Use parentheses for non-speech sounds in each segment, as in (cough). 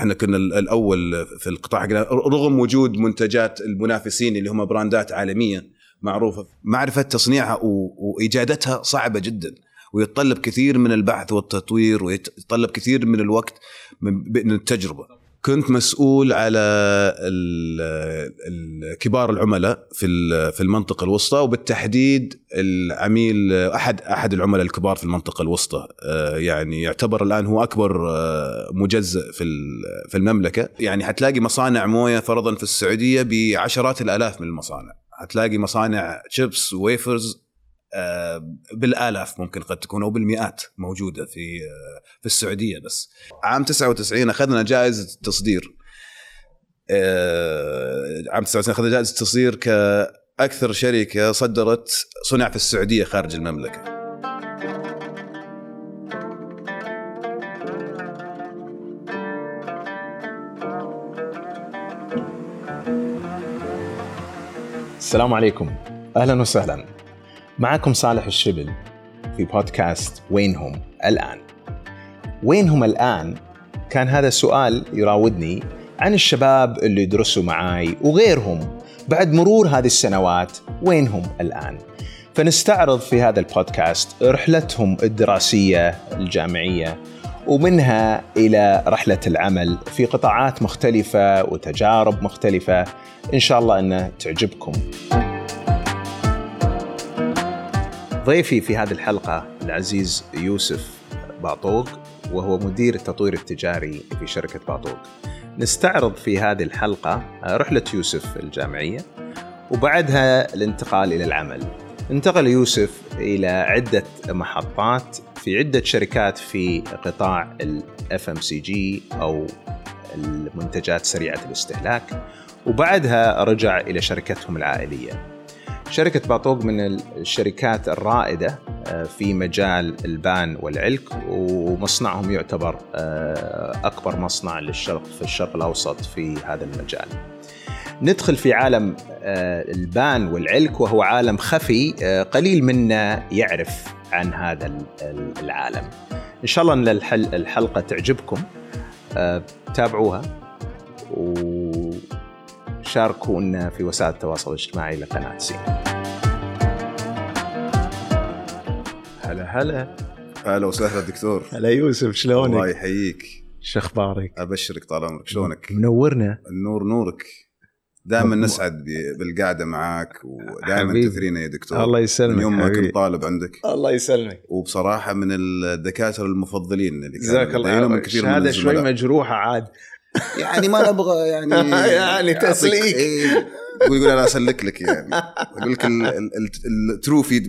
إحنا كنا ال- الأول في القطاع رغم وجود منتجات المنافسين اللي هم براندات عالمية معروفة معرفة تصنيعها وإيجادتها صعبة جدا ويتطلب كثير من البحث والتطوير ويتطلب كثير من الوقت من التجربة. كنت مسؤول على كبار العملاء في في المنطقة الوسطى وبالتحديد العميل أحد أحد العملاء الكبار في المنطقة الوسطى. آه، يعني يعتبر الآن هو أكبر آه، مجزء في في المملكة. يعني حتلاقي مصانع موية فرضا في السعودية بعشرات الآلاف من المصانع. حتلاقي مصانع شيبس ويفرز بالآلاف ممكن قد تكون أو بالمئات موجودة في في السعودية بس. عام 99 أخذنا جائزة التصدير. آه، عام 99 أخذنا جائزة التصدير كأكثر شركة صدرت صنع في السعودية خارج المملكة. السلام عليكم. أهلا وسهلا. معكم صالح الشبل في بودكاست وينهم الآن. وينهم الآن كان هذا سؤال يراودني عن الشباب اللي يدرسوا معاي وغيرهم بعد مرور هذه السنوات وينهم الآن. فنستعرض في هذا البودكاست رحلتهم الدراسية الجامعية ومنها إلى رحلة العمل في قطاعات مختلفة وتجارب مختلفة. إن شاء الله انها تعجبكم. ضيفي في هذه الحلقة العزيز يوسف باطوق وهو مدير التطوير التجاري في شركة باطوق. نستعرض في هذه الحلقة رحلة يوسف الجامعية وبعدها الانتقال إلى العمل. انتقل يوسف إلى عدة محطات في عدة شركات في قطاع CG أو المنتجات سريعة الاستهلاك وبعدها رجع إلى شركتهم العائلية. شركة باطوق من الشركات الرائدة في مجال البان والعلك ومصنعهم يعتبر أكبر مصنع للشرق في الشرق الأوسط في هذا المجال. ندخل في عالم البان والعلك وهو عالم خفي قليل منا يعرف عن هذا العالم. إن شاء الله إن الحلقة تعجبكم تابعوها وشاركونا في وسائل التواصل الاجتماعي لقناة سين. هلا هلا أهلا وسهلا دكتور هلا يوسف شلونك؟ الله يحييك شو أخبارك؟ أبشرك طال عمرك شلونك؟ منورنا النور نورك دائما نسعد بالقعدة معك ودائما. تثرينا يا دكتور الله يسلمك من يوم ما. كنت طالب عندك الله يسلمك وبصراحة من الدكاترة المفضلين اللي كانوا جزاك الله خير هذا شوي. مجروحة عاد يعني ما نبغى يعني (laughs) يعني تسليك. إيه، يقول يقول أنا أسلك لك يعني. أقول لك الترو فيد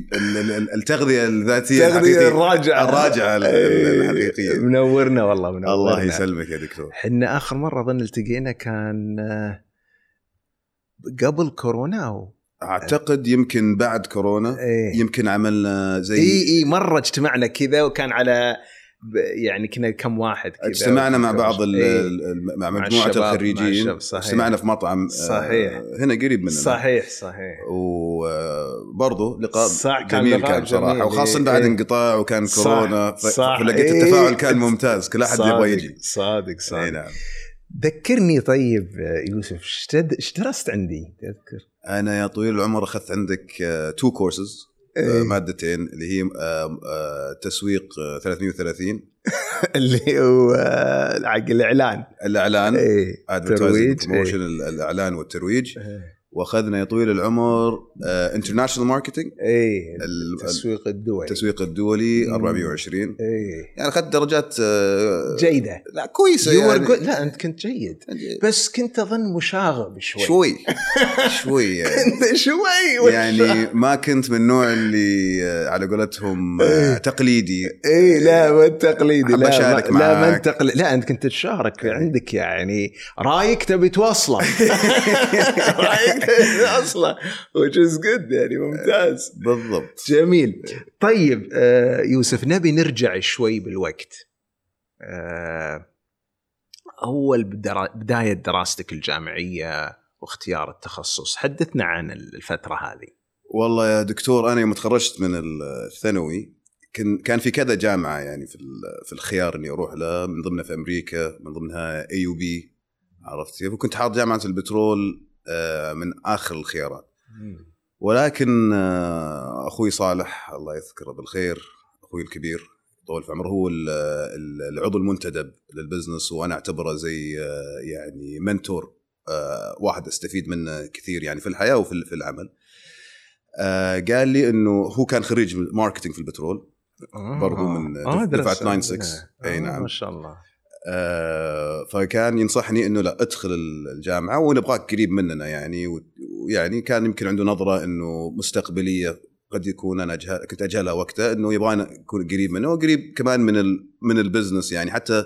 التغذية الذاتية. الراجعة. الراجعة ال- ال- الحقيقية. منورنا والله منورنا. الله يسلمك يا دكتور. إحنا آخر مرة أظن التقينا كان آه، قبل كورونا أو؟ أعتقد يمكن بعد كورونا. إيه. يمكن عملنا زي اي اي مرة اجتمعنا كذا وكان على يعني كنا كم واحد كذا اجتمعنا مع بعض ال- إيه. ال- مع مع مجموعة مع الخريجين. الشباب، صحيح. اجتمعنا في مطعم آه، صحيح. هنا قريب مننا. صحيح صحيح. وبرضه لقاء صح، كان جميل لقاء كان بصراحه جميل، وخاصة إيه، بعد إيه. انقطاع وكان صح، كورونا صح، فلقيت إيه. التفاعل كان ممتاز كل أحد يبغى يجي. صادق اي صادق. نعم. ذكرني طيب آه، يوسف إيش درست عندي؟ تذكر. أنا يا طويل العمر أخذت عندك two courses إيه. مادتين اللي هي آه، آه، تسويق آه، 330 (laughs) اللي هو آه، حق الإعلان الإعلان advertising ترويج promotion إيه. الإعلان والترويج إيه. وأخذنا يا طويل العمر international marketing ال- التسويق الدولي. التسويق الدولي مم. 420 إيه. يعني أخذت درجات آه، جيدة. لا كويسة يعني. good. لا أنت كنت جيد. بس كنت أظن مشاغب شوي. شوي. (laughs) شوي يعني. انت شوي. يعني (laughs) ما كنت من النوع اللي آه، على قولتهم آه، تقليدي. إيه لا ما انت تقليدي لا أشارك ما لا ما معاك. انت تقليدي. لا أنت كنت تشارك عندك يعني. رايك تبي توصله. (laughs) رايك (laughs) توصله which is good يعني ممتاز. بالضبط. جميل. طيب آه، يوسف نبي نرجع شوي بالوقت. آه، أول بداية دراستك الجامعية واختيار التخصص. حدثنا عن الفترة هذه. والله يا دكتور أنا يوم تخرجت من الثانوي كان كان في كذا جامعة يعني في في الخيار إني أروح لها. من ضمنها في أمريكا من ضمنها AUB عرفت كيف؟ وكنت حاط جامعة البترول. من آخر الخيارات ولكن آه، أخوي صالح الله يذكره بالخير أخوي الكبير طول في عمره هو ال- ال- العضو المنتدب لل business وأنا أعتبره زي آه، يعني mentor آه، واحد أستفيد منه كثير يعني في الحياة وفي في العمل آه، قال لي إنه هو كان خريج من marketing في البترول برضو من آه، درس 96. عندنا. أي آه، نعم. ما شاء الله آه، فكان ينصحني إنه لا ادخل الجامعة ونبغاك قريب مننا يعني ويعني كان يمكن عنده نظرة إنه مستقبلية قد يكون أنا أجهل كنت أجهلها وقتها إنه يبغانا نكون قريب منه وقريب كمان من ال من ال business يعني حتى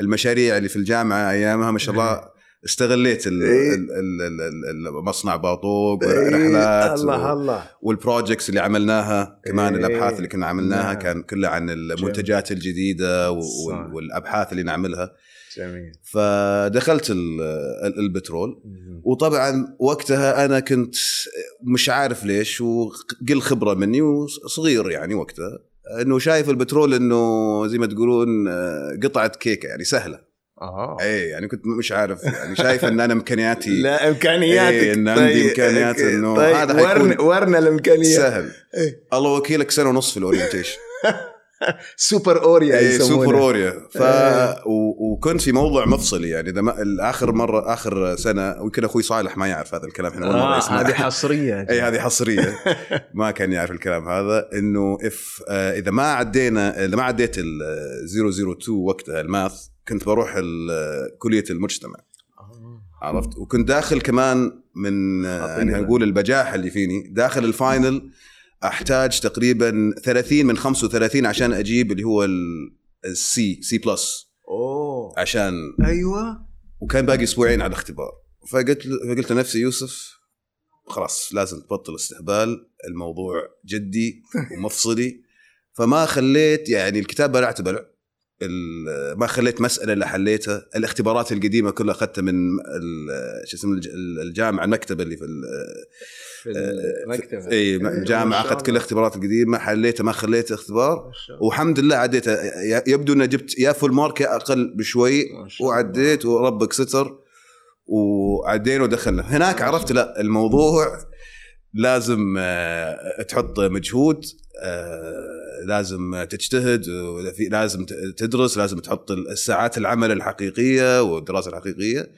المشاريع اللي في الجامعة أيامها ما شاء الله استغليت ال- إيه. ال- ال- ال- ال- المصنع باطوق إيه، رحلات الله الله وال projects اللي عملناها كمان إيه. الأبحاث اللي كنا عملناها نعم. كان كلها عن المنتجات الجديدة و- صح. والأبحاث اللي نعملها جميل فدخلت ال- ال- البترول وطبعا وقتها أنا كنت مش عارف ليش وقلة خبرة مني وصغير يعني وقتها إنه شايف البترول إنه زي ما تقولون آه، قطعة كيكة يعني سهلة آه اي يعني كنت مش عارف يعني شايف إن أنا إمكانياتي (laughs) لا إمكانياتك إيه، إن عندي إمكانيات okay. إنه طيب هذا حيكون ورنا ورنا الإمكانيات سهل إيه. الله وكيلك سنة ونص في ال orientation (laughs) سوبر أوريا اي يسمونه. سوبر أوريا ف إيه. و... وكنت في موضوع مفصلي يعني إذا ما... آخر مرة آخر سنة ويمكن أخوي صالح ما يعرف هذا الكلام إحنا آه هذه حصرية (laughs) اي هذه حصرية ما كان يعرف الكلام هذا إنه if آه إذا ما عدينا إذا ما عديت ال 002 وقتها ال math كنت بروح كلية المجتمع. آه. عرفت؟ وكنت داخل كمان من. يعني نقول البجاحه اللي فيني. داخل ال final أحتاج تقريبا 30 من 35 عشان أجيب اللي هو ال C C plus أوه. عشان أيوه. وكان باقي أسبوعين على الاختبار. فقلت فقلت لنفسي يوسف خلاص لازم تبطل استهبال. الموضوع جدي (laughs) ومفصلي. فما خليت يعني الكتاب بلعت بلع ما خليت مسألة اللي حليتها الاختبارات القديمة كلها أخذتها من شو اسمه الج- الجامعة المكتبة اللي في في المكتبة. إي شاء أخذت كل. الاختبارات القديمة حليتها ما خليت اختبار. والحمد لله عديتها يبدو اني جبت يا فول مارك يا أقل بشوي. وعديت وربك ستر. وعدينا ودخلنا. هناك عرفت لا الموضوع لازم آه، تحط مجهود. آه، لازم تجتهد لازم تدرس لازم تحط الساعات العمل الحقيقية والدراسة الحقيقية.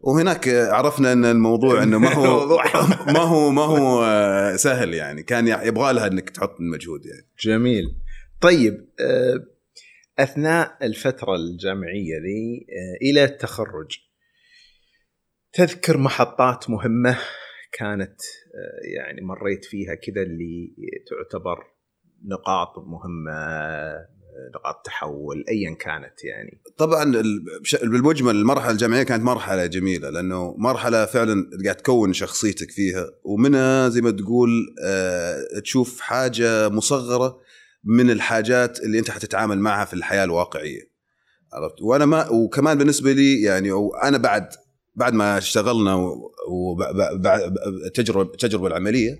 وهناك آه، عرفنا إن الموضوع إنه ما هو. (laughs) (laughs) ما هو ما هو آه، سهل يعني. كان يبغى لها إنك تحط المجهود يعني. جميل. طيب آه، أثناء الفترة الجامعية ذي آه، إلى التخرج تذكر محطات مهمة كانت آه، يعني مريت فيها كذا اللي تعتبر نقاط مهمة نقاط تحول ايا كانت يعني. طبعا بالمجمل المرحلة الجامعية كانت مرحلة جميلة لأنه مرحلة فعلا قاعد تكون شخصيتك فيها ومنها زي ما تقول آه، تشوف حاجة مصغرة من الحاجات اللي أنت حتتعامل معها في الحياة الواقعية. عرفت؟ وأنا ما وكمان بالنسبة لي يعني وأنا بعد بعد ما اشتغلنا وتجربه التجربه العملية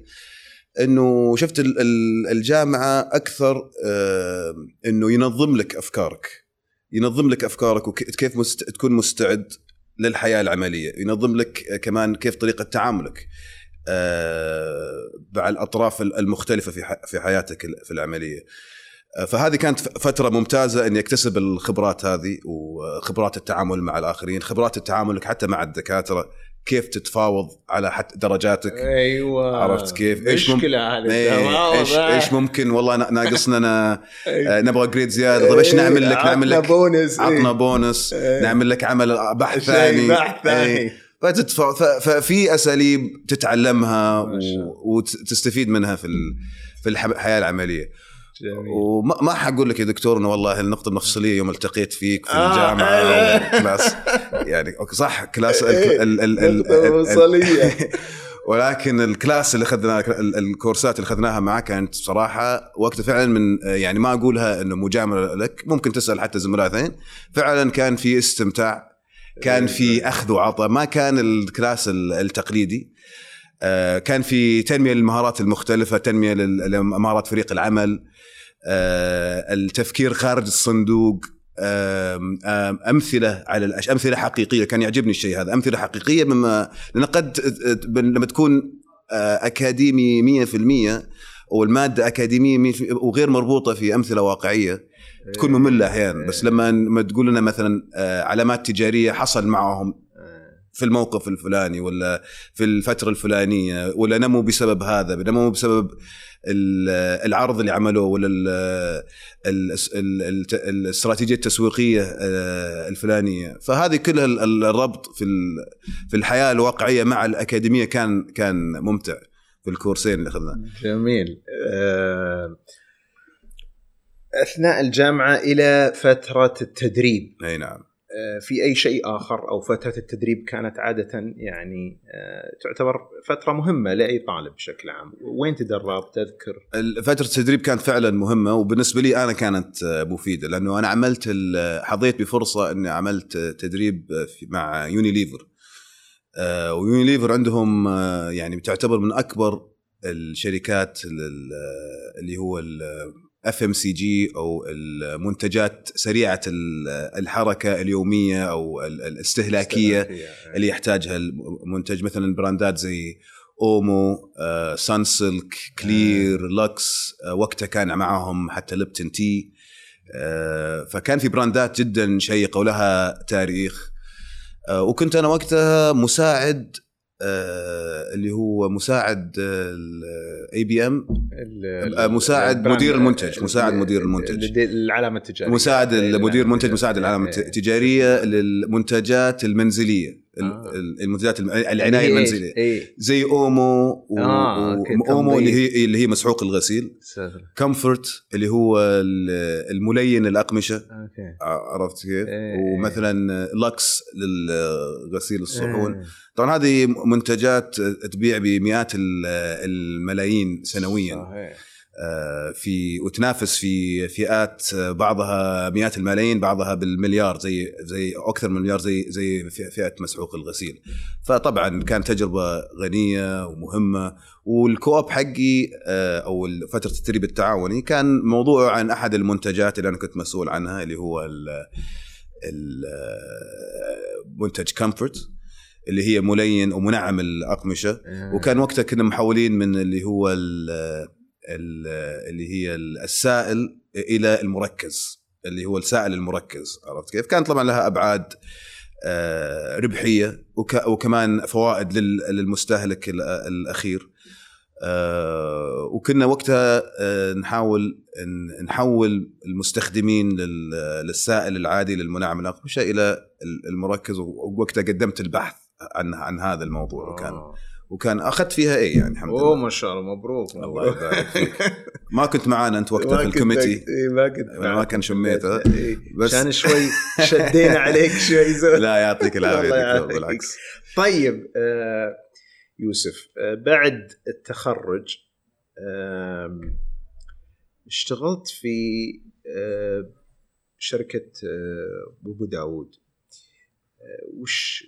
إنه شفت ال- ال- الجامعة أكثر آه، إنه ينظم لك أفكارك. ينظم لك أفكارك وكيف مست... تكون مستعد للحياة العملية. ينظم لك كمان كيف طريقة تعاملك آه، مع الأطراف المختلفة في في حياتك في العملية. آه، فهذه كانت فترة ممتازة إني أكتسب الخبرات هذه وخبرات التعامل مع الآخرين خبرات التعامل حتى مع الدكاترة. كيف تتفاوض على حتى درجاتك أيوه عرفت كيف؟ مم- مشكلة هذه إيه، إيش إيش ممكن والله نا- ناقصنا (laughs) إيه. آه، نبغى grade زيادة طيب إيش نعمل لك؟ نعمل لك بونس عطنا بونس إيه. نعمل لك عمل بحث ثاني بحث ثاني. إيه. فتدفع ففي أساليب تتعلمها. و- وتستفيد منها في ال- في الح- الحياة العملية جميل. وما ما حقول لك يا دكتور إنه والله النقطة المفصلية يوم التقيت فيك في آه، الجامعة (laughs) إيه. أو class يعني okay، صح class ال- إيه،. (laughs) ولكن ال class اللي أخذناه ال- الكورسات اللي أخذناها معاه كانت بصراحة وقتها فعلا من يعني ما أقولها إنه مجاملة لك ممكن تسأل حتى زملاء ثانيين فعلا كان في استمتاع كان في أخذ وعطاء ما كان ال class ال- التقليدي آه، كان في تنمية للمهارات المختلفة تنمية لمهارات فريق العمل آه، التفكير خارج الصندوق أمثلة على الأش... أمثلة حقيقية. كان يعجبني الشيء هذا. أمثلة حقيقية مما لأن قد لما تكون آه، أكاديمي 100% والمادة أكاديمية 100% وغير مربوطة في أمثلة واقعية تكون مملة أحيانا. بس لما لما تقول لنا مثلا آه، علامات تجارية حصل معهم آه، في الموقف الفلاني ولا في الفترة الفلانية ولا نموا بسبب هذا نموا بسبب ال- العرض اللي عملوه ولا ال- ال- ال- الت- الاستراتيجية التسويقية آه، الفلانية. فهذه كلها ال- ال- الربط في في الحياة الواقعية مع الأكاديمية كان كان ممتع في الكورسين اللي أخذناه. جميل. آه، أثناء الجامعة إلى فترة التدريب. أي نعم. في أي شيء آخر أو فترة التدريب كانت عادة يعني آه، تعتبر فترة مهمة لأي طالب بشكل عام. وين تدربت؟ تذكر. فترة التدريب كانت فعلا مهمة وبالنسبة لي أنا كانت آه، مفيدة لأنه أنا عملت حظيت بفرصة أني عملت آه، تدريب آه، مع يونيليفر آه، ويونيليفر عندهم آه، يعني تعتبر من أكبر الشركات لل- آه، اللي هو FMCG أو المنتجات سريعة ال- الحركة اليومية أو ال- الاستهلاكية اللي يحتاجها المنتج. مثلا brand ات زي اومو آه، سان سلك كلير لوكس آه، وقتها كان معاهم حتى ليبتن tea آه، فكان في brand ات جدا شيقة ولها تاريخ. آه، وكنت أنا وقتها مساعد آه، اللي هو مساعد ال ABM مساعد مدير المنتج، ال- مساعد مدير المنتج. ال- العلامة التجارية مساعد المدير المنتج مساعد العلامة. التجارية للمنتجات المنزلية ال- آه. ال- المنتجات الم- العناية إيه؟ المنزلية اي زي أومو و... آه، و... أومو اللي تنظيف. هي اللي هي مسحوق الغسيل كومفورت اللي هو ال- الملين الأقمشة أوكي عرفت كيف؟ إيه. ومثلا لكس للغسيل الصحون إيه. طبعا هذه منتجات تبيع بمئات ال- الملايين سنويا صحيح آه، في وتنافس في فئات آه، بعضها مئات الملايين بعضها بالمليار زي زي أكثر من مليار زي زي فئة مسحوق الغسيل فطبعا كانت تجربة غنية ومهمة والكوب حقي آه، أو فترة التدريب التعاوني كان موضوع عن أحد المنتجات اللي أنا كنت مسؤول عنها اللي هو آه، منتج كومفورت اللي هي ملين ومنعم الأقمشة إيه. وكان وقتها كنا محولين من اللي هو اللي هي السائل إلى المركز اللي هو السائل المركز عرفت كيف؟ كانت طبعا لها أبعاد آه، ربحية وك- وكمان فوائد لل- للمستهلك ال- الأخير آه، وكنا وقتها آه، نحاول نحول المستخدمين لل- للسائل العادي للمنعم الاقمشه إلى ال- المركز ووقتها قدمت البحث عن عن هذا الموضوع وكان. وكان أخذت فيها اي يعني الحمد أوه لله. ما شاء الله مبروك. الله مبروك. يبارك فيك. (laughs) ما كنت معانا أنت وقتها في الكوميتي. إيه، ما كنت أنا ما كان شميتها. إيه، بس- عشان شوي (laughs) شدينا عليك شوي. زود (laughs) لا يعطيك العافية الله. بالعكس. طيب آه، يوسف آه، بعد التخرج اشتغلت في آه، شركة آه، أبو داود. آه، وش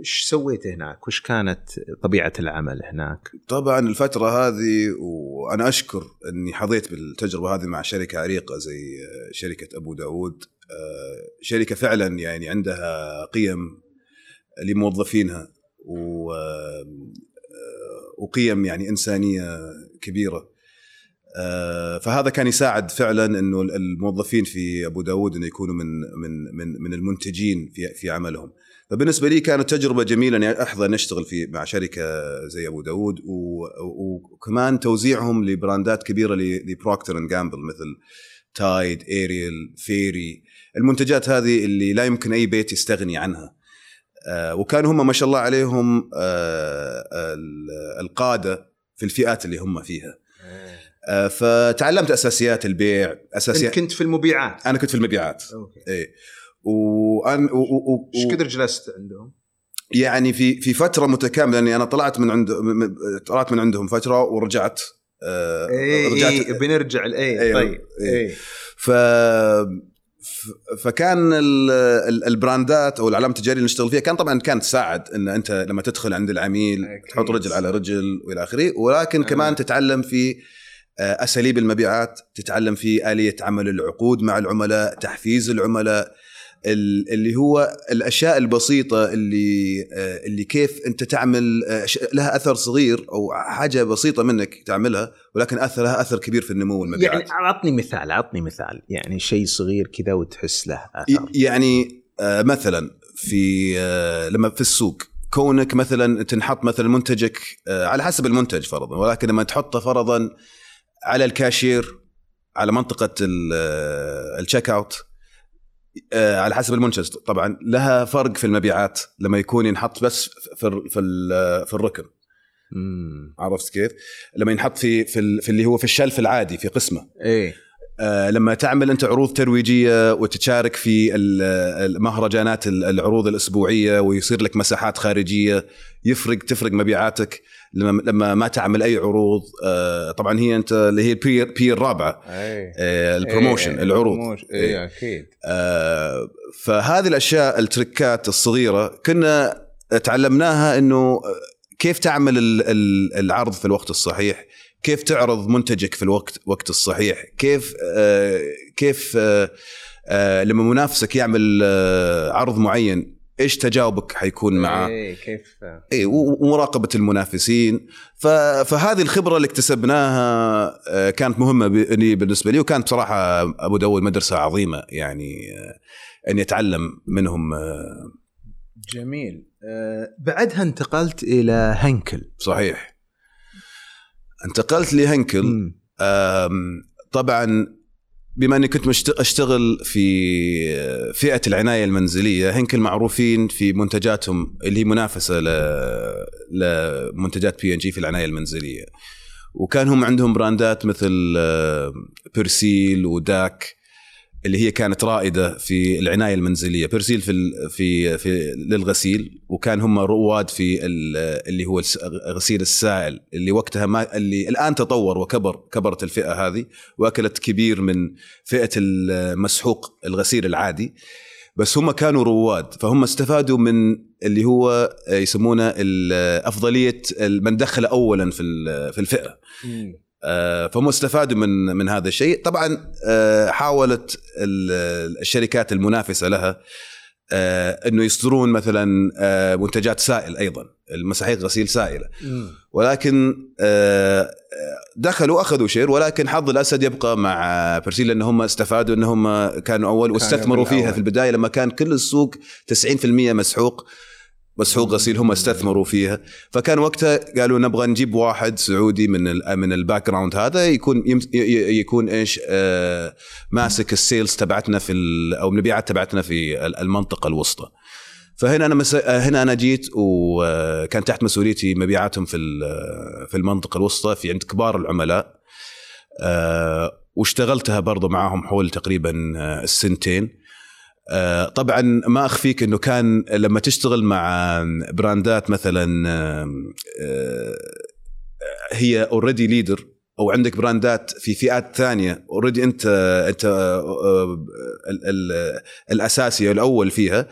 وش سويت هناك؟ وش كانت طبيعة العمل هناك؟ طبعا الفترة هذه وأنا أشكر إني حظيت بالتجربة هذه مع شركة عريقة زي شركة أبو داود آه، شركة فعلا يعني عندها قيم لموظفينها و آه، وقيم يعني إنسانية كبيرة آه، فهذا كان يساعد فعلا إنه الموظفين في أبو داود إنه يكونوا من من من من المنتجين في في عملهم فبالنسبة لي كانت تجربة جميلة إني احظى نشتغل في مع شركة زي أبو داود وكمان توزيعهم لبراندات كبيرة لبروكتر أند جامبل مثل تايد اريل فيري. المنتجات هذه اللي لا يمكن أي بيت يستغني عنها. آه، وكانوا هم ما شاء الله عليهم آه، ال- القادة في الفئات اللي هم فيها. آه، فتعلمت أساسيات البيع أساسيات كنت في المبيعات؟ أنا كنت في المبيعات. أوكي. إيه. وأن و- و- و- إيش قدر جلست عندهم؟ يعني في في فترة متكاملة لاني أنا طلعت من عند طلعت من عندهم فترة ورجعت آه، إيه رجعت إيه بنرجع لايه أيوه، طيب إيه. إيه ف فكان ال- ال- البراندات أو العلامه التجارية اللي نشتغل فيها كان طبعا كانت تساعد إن أنت لما تدخل عند العميل أكيد. تحط رجل على رجل وإلى آخره ولكن آه. كمان تتعلم في آه، أساليب المبيعات تتعلم فيه آلية عمل العقود مع العملاء تحفيز العملاء ال- اللي هو الأشياء البسيطة اللي آه، اللي كيف أنت تعمل آه، لها أثر صغير أو حاجة بسيطة منك تعملها ولكن أثر لها أثر كبير في النمو والمبيعات. يعني عطني مثال عطني مثال يعني شيء صغير كذا وتحس له أثر. يعني آه، مثلا في لما في السوق كونك مثلا تنحط مثلا منتجك على حسب المنتج فرضا ولكن لما تحطه فرضا على الكاشير على منطقة ال- ال check out على حسب المنتج طبعا لها فرق في المبيعات لما يكون ينحط بس في في في الركن. امم عرفت كيف؟ لما ينحط في في, في اللي هو في ال shelf العادي في قسمه. إيه. آه، لما تعمل أنت عروض ترويجية وتشارك في ال- المهرجانات ال- العروض الأسبوعية ويصير لك مساحات خارجية يفرق تفرق مبيعاتك. لما لما ما تعمل أي عروض آه، طبعا هي أنت اللي هي ال P ال P الرابعه إيه آه، ال promotion العروض. إيه إيه. أكيد. آه، فهذه الأشياء التركات الصغيرة كنا تعلمناها إنه كيف تعمل ال- ال- العرض في الوقت الصحيح كيف تعرض منتجك في الوقت وقت الصحيح كيف كيف لما منافسك يعمل عرض معين. إيش تجاوبك حيكون معه إيه كيف؟ اي ومراقبة المنافسين. فهذه الخبرة اللي اكتسبناها آه، كانت مهمة بالنسبة لي وكانت بصراحة أبو داود مدرسة عظيمة يعني آه، اني اتعلم منهم آه، جميل. بعدها انتقلت إلى هنكل. صحيح. انتقلت لهنكل طبعا بما إني كنت أشتغل في فئة العناية المنزلية هنكل معروفين في منتجاتهم اللي هي منافسة ل- لمنتجات بي ان جي في العناية المنزلية. وكان هم عندهم براندات مثل آه، بيرسيل وداك اللي هي كانت رائدة في العناية المنزلية. بيرسيل في في في للغسيل وكان هم رواد في ال- اللي هو غسيل السائل اللي وقتها ما اللي الآن تطور وكبر كبرت الفئة هذه وأكلت كبير من فئة المسحوق الغسيل العادي. بس هم كانوا رواد فهم استفادوا من اللي هو يسمونه أفضلية من دخل اولا في في الفئة. فهم استفادوا من من هذا الشيء طبعا آه، حاولت ال- الشركات المنافسة لها آه، إنه يصدرون مثلا آه، منتجات سائل أيضا المساحيق غسيل سائلة. ولكن آه، آه، دخلوا أخذوا شير ولكن حظ الأسد يبقى مع بيرسيل لأن هم استفادوا إن هم كانوا أول واستثمروا. فيها في البداية لما كان كل السوق 90% مسحوق مسحوق غسيل هم استثمروا فيها. فكان وقتها قالوا نبغى نجيب واحد سعودي من من ال background هذا يكون يكون إيش آه ماسك ال sales تبعتنا في أو المبيعات تبعتنا في ال- المنطقة الوسطى. فهنا أنا مس... هنا أنا جيت وكان تحت مسؤوليتي مبيعاتهم في ال- في المنطقة الوسطى في عند كبار العملاء. آه، واشتغلتها برضو معاهم حول تقريبا آه، السنتين آه، طبعا ما أخفيك إنه كان لما تشتغل مع brand ات مثلا آه، آه، هي already leader أو عندك brand ات في فئات ثانية already أنت أنت آه، ال- ال- الاساسي الأول فيها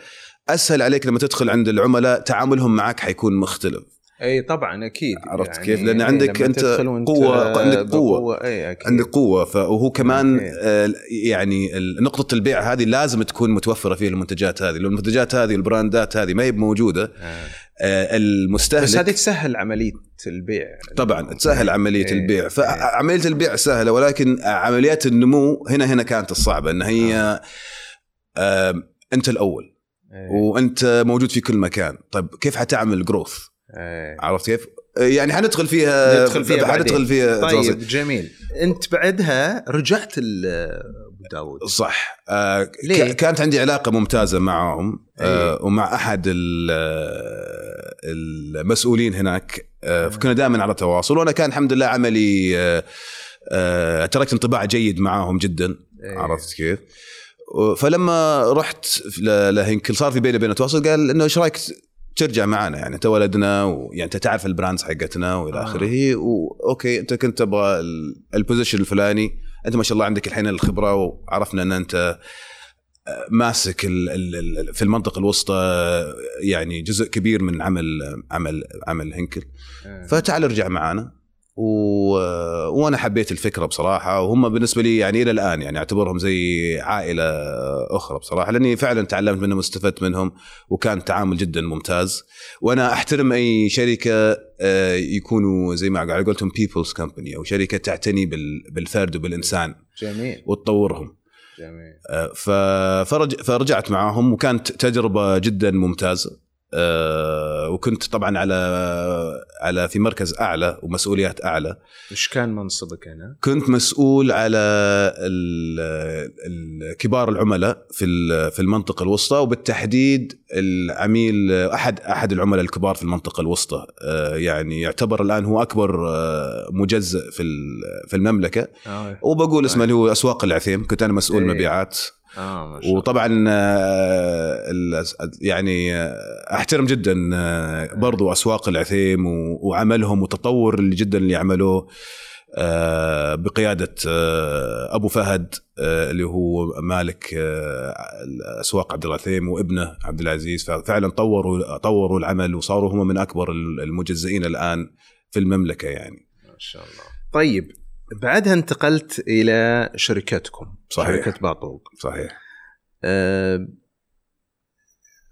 أسهل عليك لما تدخل عند العملاء تعاملهم معك حيكون مختلف. اي طبعا أكيد عرفت كيف؟ لأن إيه، عندك وأنت قوة- عندك قوة. بقوة أي أكيد عندك قوة ف- وهو كمان أوكي. آه، يعني نقطة البيع هذه لازم تكون متوفرة فيه المنتجات هذه لو المنتجات هذه والبراندات هذه ما هي موجوده آه. آه، المستهلك بس هذه تسهل عملية البيع طبعا تسهل عملية إيه. البيع إيه. فعمليه البيع سهلة ولكن عمليات النمو هنا هنا كانت الصعبة إن هي آه، أنت الأول إيه. وأنت موجود في كل مكان طيب كيف حتعمل جروث إيه. عرفت كيف يعني حندخل فيها ندخل فيها حندخل بعدين. فيها. طيب جميل انت بعدها رجعت ل- أبو داود صح آه ليه؟ كانت عندي علاقة ممتازة معهم آه أي. ومع أحد ال- آه، المسؤولين هناك آه فكنا دائما على تواصل وأنا كان الحمد لله عملي آه آه تركت انطباع جيد معاهم جدا إيه. عرفت كيف؟ فلما رحت ل- لهنكل صار في بيني وبينه تواصل قال إنه إيش رأيك ترجع معنا يعني انت ولدنا ويعني انت تعرف ال brands حقتنا والى آه. آخره و okay انت كنت تبغى ال- ال position الفلاني انت ما شاء الله عندك الحين الخبرة وعرفنا ان انت آه، ماسك ال- ال- ال- في المنطقة الوسطى آه، يعني جزء كبير من عمل عمل عمل هنكل إيه. فتعال ارجع معنا و... وأنا حبيت الفكرة بصراحة وهم بالنسبة لي يعني إلى الآن يعني أعتبرهم زي عائلة أخرى بصراحة لأني فعلا تعلمت منهم واستفدت منهم وكان تعامل جدا ممتاز. وأنا أحترم أي شركة آه، يكونوا زي ما على قولتهم بيبلز كمباني أو شركة تعتني بال... بالفرد وبالإنسان. جميل. وتطورهم. جميل. آه، فرج... فرجعت معاهم وكانت تجربة جدا ممتازة. وكنت طبعا على على في مركز أعلى ومسؤوليات أعلى. إيش كان منصبك هنا؟ كنت مسؤول على ال- ال- كبار العملاء في في المنطقة الوسطى وبالتحديد العميل أحد أحد العملاء الكبار في المنطقة الوسطى. آه، يعني يعتبر الآن هو أكبر آه، مجزء في في المملكة. وبقول اسمه اللي هو أسواق العثيم كنت أنا مسؤول إيه. مبيعات. آه ما شاء الله. وطبعا آه، ال- يعني آه، أحترم جدا آه، برضو أسواق العثيم وعملهم وتطور اللي جدا اللي عملوه آه، بقيادة آه، أبو فهد آه، اللي هو مالك آه، اسواق عبد العثيم وابنه عبد العزيز. ففعلا طوروا طوروا العمل وصاروا هم من أكبر المجزئين الآن في المملكة يعني. ما شاء الله. طيب بعدها انتقلت إلى شركتكم صحيح. شركة باطوق صحيح. آه،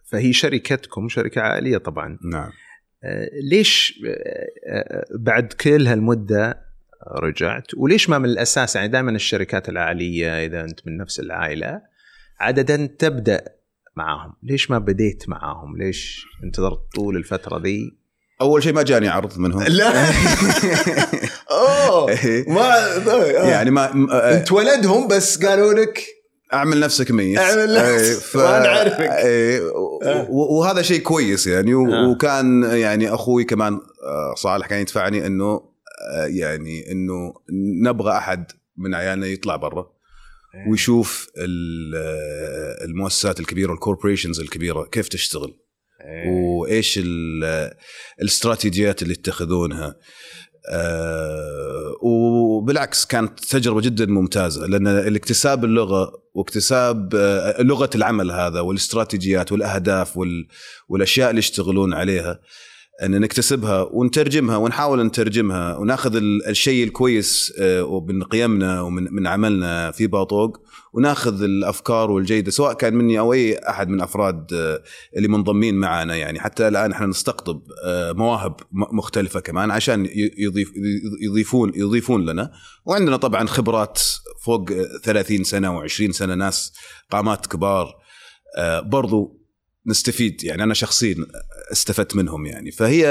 فهي شركتكم شركة عائلية طبعا. نعم. آه، ليش آه، آه، بعد كل هالمدة رجعت؟ وليش ما من الأساس يعني دائما الشركات العائلية إذا أنت من نفس العائلة عادة تبدأ معاهم. ليش ما بديت معاهم؟ ليش انتظرت طول الفترة ذي؟ أول شيء ما جاني عرض منهم. لا. (laughs) أوه. إيه. ما يعني ما آه، انت ولدهم بس قالوا لك أعمل نفسك ميت. أعمل نفسك، وأنا أعرفك. إيه، (laughs) و- آه. و- وهذا شيء كويس يعني و- آه. وكان يعني أخوي كمان آه، صالح كان يدفعني إنه آه، يعني إنه نبغى أحد من عيالنا يطلع برا ويشوف ال- آه، المؤسسات الكبيرة والكوربوريشنز الكبيرة كيف تشتغل. إيه. وإيش ال- الاستراتيجيات اللي يتخذونها آه، وبالعكس كانت تجربة جدا ممتازة لأن الاكتساب اللغة واكتساب آه، لغة العمل هذا والاستراتيجيات والأهداف وال- والأشياء اللي يشتغلون عليها أن نكتسبها ونترجمها ونحاول نترجمها وناخذ ال- الشيء الكويس آه، من قيمنا ومن من عملنا في باطوق وناخذ الأفكار والجيدة سواء كان مني أو أي أحد من أفراد آه، اللي منضمين معنا. يعني حتى الآن إحنا نستقطب آه، مواهب مختلفة كمان عشان يضيف يضيفون يضيفون لنا. وعندنا طبعا خبرات فوق آه، 30 سنة و20 سنة ناس قامات كبار برضو نستفيد يعني أنا شخصيا استفدت منهم يعني. فهي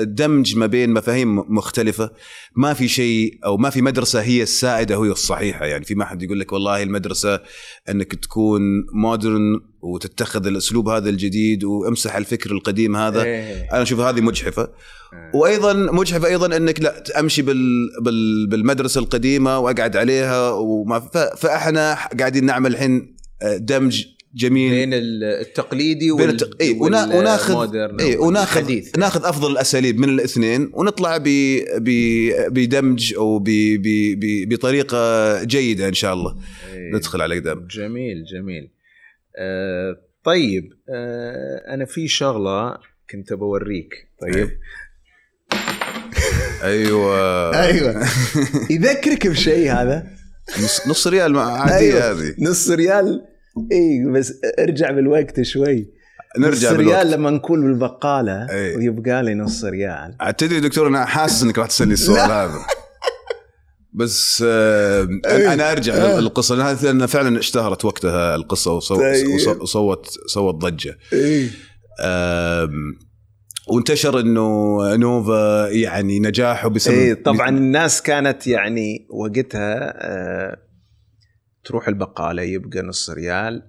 دمج ما بين مفاهيم مختلفة. ما في شيء أو ما في مدرسة هي السائدة وهي الصحيحة يعني. في ما حد يقول لك والله المدرسة إنك تكون مودرن وتتخذ الأسلوب هذا الجديد وامسح الفكر القديم هذا. إيه. أنا أشوف هذه مجحفة. إيه. وأيضا مجحفة أيضا إنك لا أمشي بال بال بالمدرسة القديمة وأقعد عليها وما فإحنا قاعدين نعمل الحين دمج جميل. بين التقليدي بين التق... إيه ونا... وناخذ والمودرن إيه وناخذ والحديث. ناخذ أفضل الأساليب من الاثنين ونطلع ب... ب... بدمج أو ب... ب... ب... بطريقة جيدة إن شاء الله. إيه. ندخل على قدام جميل جميل. آه طيب آه أنا في شغلة كنت بوريك. طيب. (laughs) أيوه. أيوه. (laughs) يذكرك بشيء هذا؟ نص, نص ريال مع- عادية أيوة. هذه. نص ريال؟ اي بس ارجع بالوقت شوي نرجع نص ريال لما نكون بالبقالة أي. ويبقى لي نص ريال تدري دكتور أنا حاسس إنك راح تسألني السؤال هذا بس آه أي. أنا أرجع آه. للقصة لأنها- لأن فعلا اشتهرت وقتها القصة وصو- طيب. وصو- وصوت صوت ضجة اي آم، وانتشر إنه نوفا يعني نجاحه بسبب اي طبعا الناس كانت يعني وقتها آه تروح البقالة يبقى نص ريال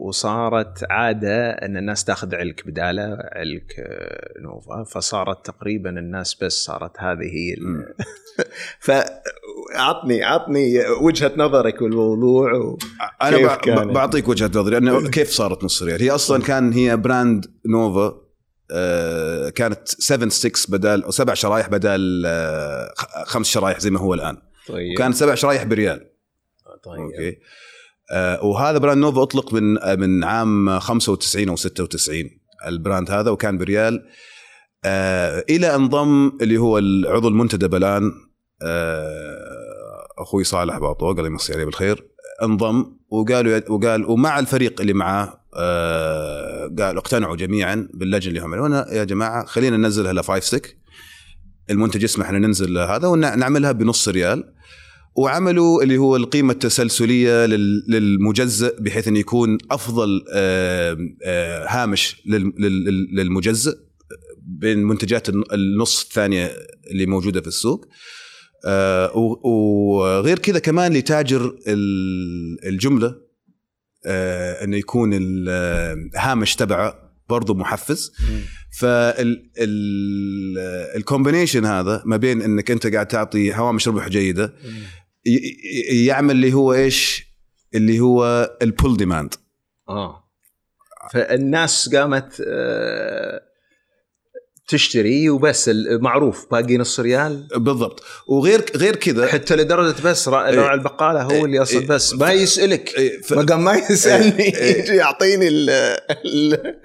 وصارت عادة أن الناس تأخذ علك بدالة علك آه، نوفا. فصارت تقريبا الناس بس صارت هذه هي ال-. (laughs) فعطني عطني وجهة نظرك بالموضوع و... أنا؟ بعطيك وجهة نظري انه كيف صارت نص ريال؟ هي أصلا كان هي brand نوفا آه، كانت 7 sticks بدل أو سبع شرايح بدل آه، خمس شرايح زي ما هو الآن. طيب. وكان سبع شرايح بريال. طيب. okay. آه، وهذا brand نوفا أطلق من آه، من عام 95 أو 96 ال brand هذا وكان بريال. آه إلى أن ضم اللي هو العضو المنتدب الان آه أخوي صالح باطوق الله يمسي عليه بالخير انضم وقالوا وقال ومع الفريق اللي معاه آه قالوا اقتنعوا جميعا باللجنة اللي هم عملوها يا جماعة خلينا ننزلها ل five stick. المنتج يسمح لنا ننزل هذا ونعملها بنص ريال. وعملوا اللي هو القيمة التسلسلية لل- للمجزء بحيث أن يكون أفضل آه، آه، هامش لل- لل- للمجزء بين منتجات الن- النص الثانية اللي موجودة في السوق. آه، وغير كذا كمان لتاجر ال- الجملة أنه يكون الهامش تبعه برضو محفز. فال combination هذا ما بين إنك أنت قاعد تعطي هوامش ربح جيدة يعمل اللي هو إيش؟ اللي هو ال pull demand آه. فالناس قامت آه، تشتري وبس معروف باقي نص ريال بالضبط. وغير غير كذا. حتى لدرجة بس إيه. راعي البقالة هو اللي يصل إيه. بس. ما يسألك. ف- ما قام ما يسألني. إيه، إيه. يجي يعطيني ال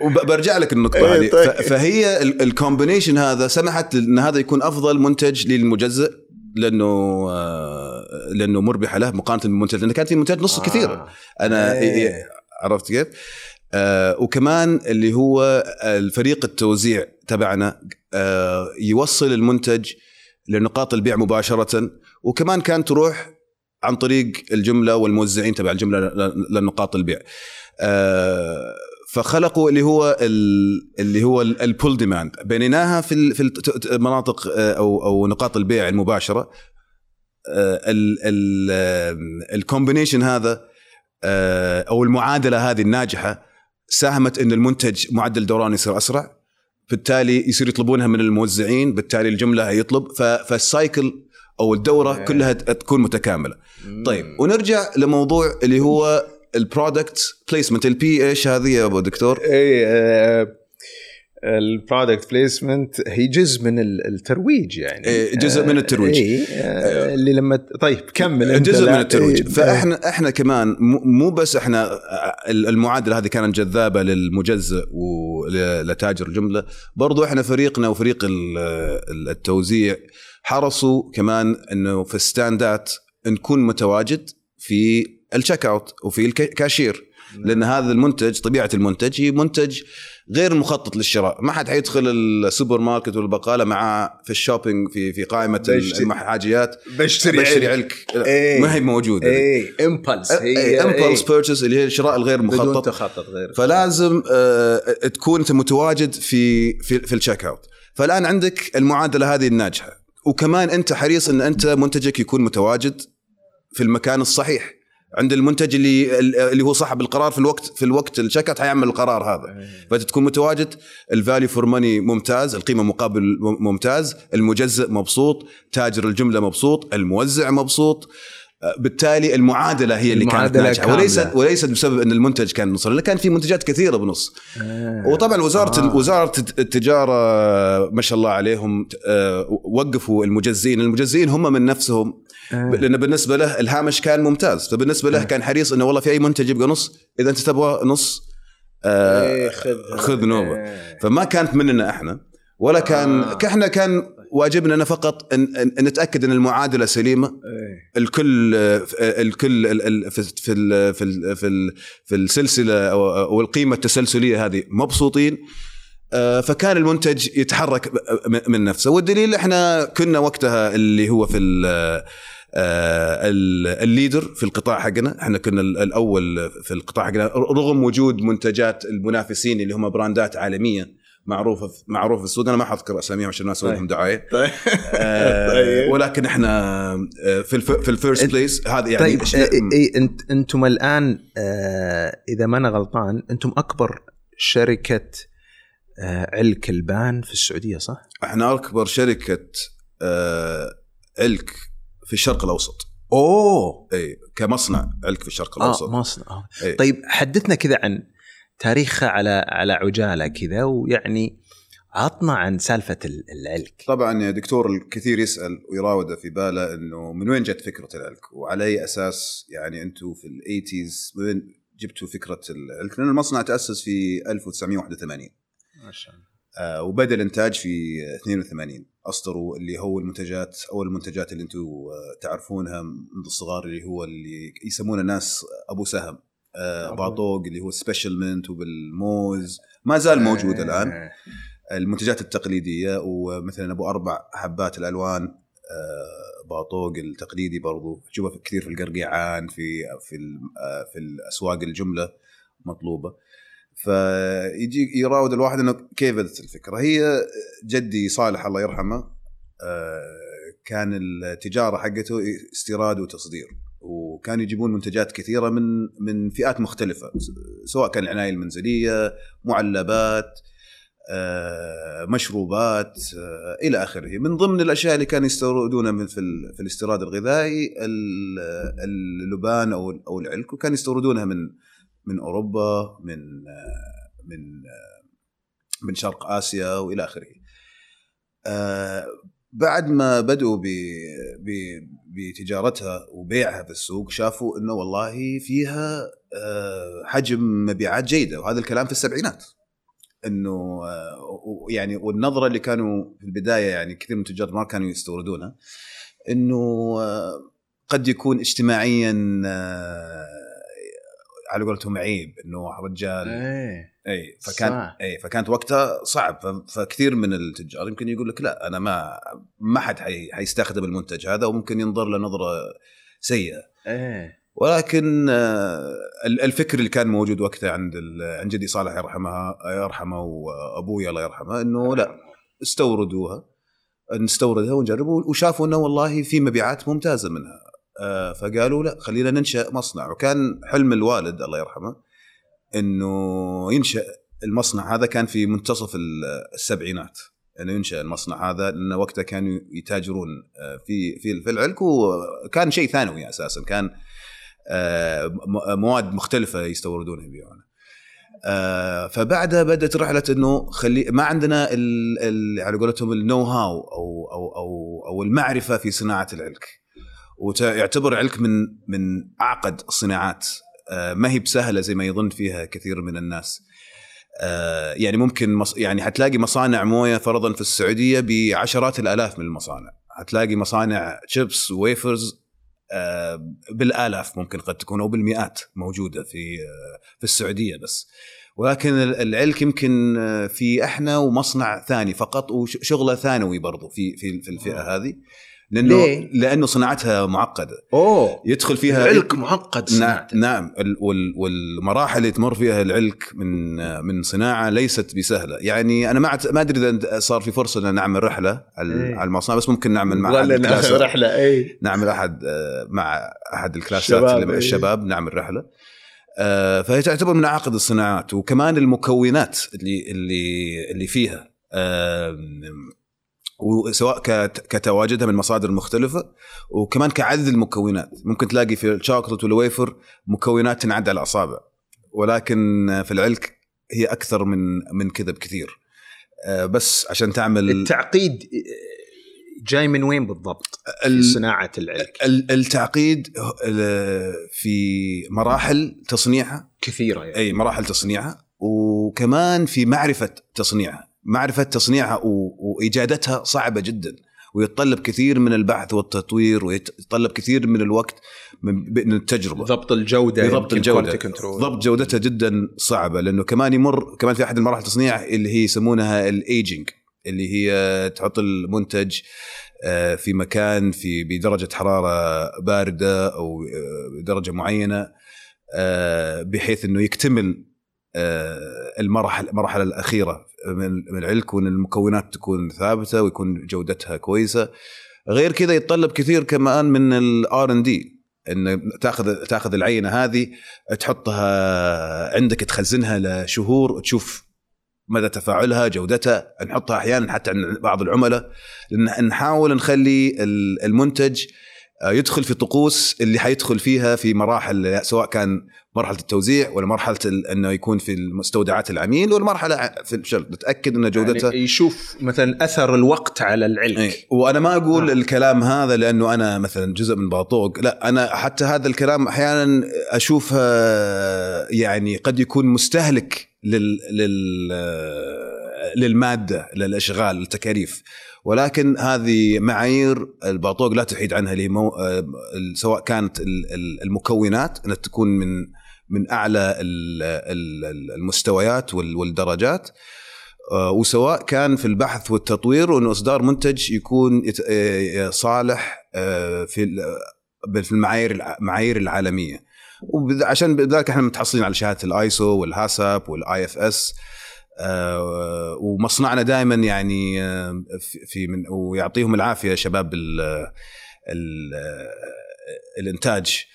وبرجع لك النقطة إيه، هذه. طيب. فهي ال- الكومبينيشن هذا سمحت إن هذا يكون أفضل منتج للمجزء لأنه آه، لأنه مربحه له مقارنة بالمنتج لأن كانت في منتجات نص كثيره أنا إيه. إيه. عرفت كيف؟ آه وكمان اللي هو الفريق التوزيع تبعنا آه يوصل المنتج لنقاط البيع مباشرة وكمان كان تروح عن طريق الجملة والموزعين تبع الجملة لنقاط البيع. آه فخلقوا اللي هو ال- اللي هو ال pull demand بنيناها في في المناطق آه، أو أو نقاط البيع المباشرة ال combination هذا آه، أو المعادلة هذه الناجحة ساهمت إن المنتج معدل دورانه يصير أسرع بالتالي يصير يطلبونها من الموزعين بالتالي الجملة هيطلب ف- فال cycle أو الدورة إيه. كلها تكون متكاملة. طيب ونرجع لموضوع اللي هو ال product placement ال P إيش هذه يا أبو دكتور؟ اي ال product placement هي جزء من ال- الترويج يعني. إيه، جزء من الترويج. اي آه، اللي لما طيب كمل أنت. جزء من الترويج. إيه، فاحنا إحنا كمان مو- بس إحنا المعادلة هذه كانت جذابة للمجزء ولتاجر الجملة برضو إحنا فريقنا وفريق ال- ال- التوزيع حرصوا كمان إنه في ال stand ات نكون متواجد في ال check out وفي الكاشير لأن هذا المنتج طبيعة المنتج هي منتج غير مخطط للشراء. ما حد حيدخل السوبر ماركت والبقالة مع في ال shopping في في قائمة الحاجيات بشتري بشتري علك. إيه. ما هي موجودة. اي impulse هي impulse purchase اللي هي الشراء الغير بدون مخطط. تخطط غير. فلازم آه، تكون أنت متواجد في في, في ال check out فالآن عندك المعادلة هذه الناجحة. وكمان أنت حريص إن أنت منتجك يكون متواجد في المكان الصحيح. عند المنتج اللي اللي هو صاحب القرار في الوقت في الوقت ال check out حيعمل القرار هذا. فانت تكون متواجد. ال value for money ممتاز القيمة مقابل مم- ممتاز. المجزء مبسوط. تاجر الجملة مبسوط. الموزع مبسوط. بالتالي المعادلة هي اللي كانت ناجحة. وليست وليست بسبب إن المنتج كان نص لأن كان في منتجات كثيرة بنص وطبعا وزارة آه. آه. وزاره التجارة ما شاء الله عليهم آه، وقفوا المجزئين المجزئين هم من نفسهم آه. لأن بالنسبة له الهامش كان ممتاز فبالنسبة له كان حريص إنه والله في أي منتج يبقى نص إذا أنت تبغى نص آه إيه، خذ خذ نوبة إيه. فما كانت مننا إحنا ولا كان آه. آه. إحنا كان واجبنا أنا فقط إن نتأكد إن المعادلة سليمة. إيه. الكل الكل ال- ال- في في في في في السلسلة أو القيمة التسلسلية هذه مبسوطين. آه، فكان المنتج يتحرك من نفسه. والدليل إحنا كنا وقتها اللي هو في آه، ال- الليدر في القطاع حقنا. إحنا كنا ال- الأول في القطاع حقنا رغم وجود منتجات المنافسين اللي هم براندات عالمية. معروفه في- معروفه في السوق أنا ما حذكر أساميهم عشان ما أسوي لهم دعاية. طيب. آه، طيب. ولكن إحنا آه، في الف- في ال first place هذا يعني طيب إيه انت إنتم الآن آه إذا ما أنا غلطان إنتم أكبر شركة آه علك البان في السعودية صح؟ إحنا أكبر شركة آه، علك في الشرق الأوسط. أوه. إي كمصنع علك في الشرق آه الأوسط. مصنع. آه. طيب حدثنا كذا عن تاريخها على على عجالة كذا ويعني عطنا عن سالفة ال- العلك طبعا يا دكتور الكثير يسأل ويراوده في باله إنه من وين جت فكرة العلك وعلى أي أساس يعني أنتم في الايتيز وين جبتوا فكرة العلك لأن المصنع تأسس في 1981 ما شاء الله. آه، وبدأ الإنتاج في 82 أصدروا اللي هو المنتجات أول المنتجات اللي أنتم آه، تعرفونها منذ الصغار اللي هو اللي يسمونه الناس أبو سهم. باطوق اللي هو سبيشال منت وبالموز. ما زال موجود الآن. المنتجات التقليدية ومثلا أبو أربع حبات الألوان آه، باطوق التقليدي برضو. تشوفه كثير في القرقيعان في في آه، في الأسواق الجملة مطلوبة. فيجي يراود الواحد إنه كيف بدت الفكرة. هي جدي صالح الله يرحمه آه، كان التجارة حقته استيراد وتصدير. وكانوا يجيبون منتجات كثيرة من من فئات مختلفة سواء كان العناية المنزلية معلبات آه، مشروبات آه، إلى آخره من ضمن الأشياء اللي كانوا يستوردونها من في, في الاستيراد الغذائي ال- اللبان أو أو العلك وكانوا يستوردونها من من أوروبا من آه، من من شرق آسيا وإلى آخره. بعد ما بدأوا ب- بتجارتها وبيعها في السوق شافوا إنه والله فيها آه، حجم مبيعات جيدة. وهذا الكلام في السبعينات. إنه آه، يعني والنظرة اللي كانوا في البداية يعني كثير من التجار ما كانوا يستوردونها. إنه آه، قد يكون اجتماعيا على قولتهم عيب. إنه رجال إيه. إي فكان صح. إي فكانت وقتها صعب. فكثير من التجار يمكن يقول لك لا أنا ما ما حد حي حيستخدم المنتج هذا وممكن ينظر له نظرة سيئة. إيه. ولكن آه، ال- الفكر اللي كان موجود وقتها عند عند جدي صالح يرحمها يرحمه وأبوي الله يرحمه إنه لا استوردوها. نستوردها ونجربها وشافوا إنه والله في مبيعات ممتازة منها. آه، فقالوا لا خلينا ننشأ مصنع. وكان حلم الوالد الله يرحمه إنه ينشأ المصنع هذا كان في منتصف ال- السبعينات إنه ينشأ المصنع هذا لأن وقتها كانوا يتاجرون آه، في في في العلك وكان شيء ثانوي أساسا كان آه، مواد مختلفة يستوردونها يبيعونها. آه، فبعدها بدأت رحلة إنه خلي ما عندنا ال على قولتهم النو هاو أو أو أو أو المعرفة في صناعة العلك. ويعتبر العلك من من أعقد الصناعات. ما هي بسهلة زي ما يظن فيها كثير من الناس. آه، يعني ممكن مص... يعني حتلاقي مصانع موية فرضا في السعودية بعشرات الآلاف من المصانع. حتلاقي مصانع شيبس ويفرز آه، بالآلاف ممكن قد تكون أو بالمئات موجودة في آه، في السعودية بس. ولكن ال- العلك يمكن آه، في إحنا ومصنع ثاني فقط وشغله ثانوي برضو في في في الفئة هذه. لأنه ليه؟ لأنه صناعتها معقدة أوه يدخل فيها العلك معقد نعم صناعته. نعم وال- والمراحل اللي تمر فيها العلك من من صناعة ليست بسهلة يعني أنا ما ما أدري إذا صار في فرصة إن نعمل رحلة على. على المصنع بس ممكن نعمل مع ولا ناخذ رحلة اي نعمل أحد آه، مع أحد الكلاسات الشباب، اللي إيه. الشباب نعمل رحلة آه، فهي تعتبر من اعقد الصناعات وكمان المكونات اللي اللي اللي فيها وسواء كت- كتواجدها من مصادر مختلفة وكمان كعدد المكونات. ممكن تلاقي في الشوكولات والويفر مكونات تنعد على الاصابع ولكن في العلك هي أكثر من من كذا بكثير. آه، بس عشان تعمل التعقيد جاي من وين بالضبط؟ في صناعة العلك؟ ال- التعقيد آه، في مراحل تصنيعها. كثيرة يعني. أي مراحل تصنيعها وكمان في معرفة تصنيعها. معرفة تصنيعها وإيجادتها صعبة جدا ويتطلب كثير من البحث والتطوير ويتطلب كثير من الوقت من التجربة ضبط الجودة يمكن الجودة. ضبط جودتها جدا صعبة لأنه كمان يمر كمان في أحد المراحل التصنيع اللي هي يسمونها الايجنج اللي هي تحط المنتج آه، في مكان في بدرجة حرارة باردة أو آه، بدرجه معينة آه، بحيث إنه يكتمل المراحل المرحله الأخيرة من العلك وان المكونات تكون ثابتة ويكون جودتها كويسة. غير كذا يتطلب كثير كمان من الار ان دي إن تاخذ تأخذ العينة هذه تحطها عندك تخزنها لشهور وتشوف مدى تفاعلها جودتها. نحطها أحيانا حتى عند بعض العملاء. نحاول نخلي ال- المنتج يدخل في طقوس اللي حيدخل فيها في مراحل سواء كان مرحلة التوزيع ولا مرحلة إنه يكون في مستودعات العميل ولا مرحلة ع- في الشغل نتأكد إن جودتها يعني يشوف مثلا أثر الوقت على العلك إيه. وأنا ما أقول آه. آه. الكلام هذا لأنه أنا مثلا جزء من باطوق لا أنا حتى هذا الكلام أحيانا اشوفه يعني قد يكون مستهلك لل لل للمادة للأشغال التكاليف ولكن هذه معايير الباطوق لا تحيد عنها اللي مو آه، سواء كانت ال- ال- المكونات انها تكون من من أعلى ال- ال- المستويات وال- والدرجات آه، وسواء كان في البحث والتطوير وانه إصدار منتج يكون آه، صالح في في المعايير المعايير العالمية. وعشان بذلك إحنا متحصلين على شهادة ال ISO وال HACCP وال IFS ومصنعنا دائما يعني آه، في- من ويعطيهم العافية شباب ال ال الإنتاج.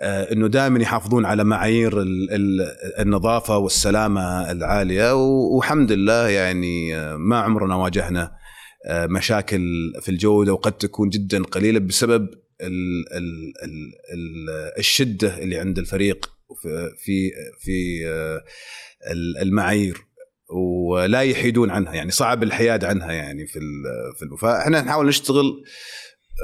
آه، إنه دائما يحافظون على معايير ال- ال- النظافة والسلامة العالية. والحمد لله يعني آه، ما عمرنا واجهنا آه، مشاكل في الجودة وقد تكون جدا قليلة بسبب ال ال ال ال الشدة اللي عند الفريق في في في آه، ال- المعايير. ولا يحيدون عنها يعني صعب الحياد عنها يعني في في فإحنا نحاول نشتغل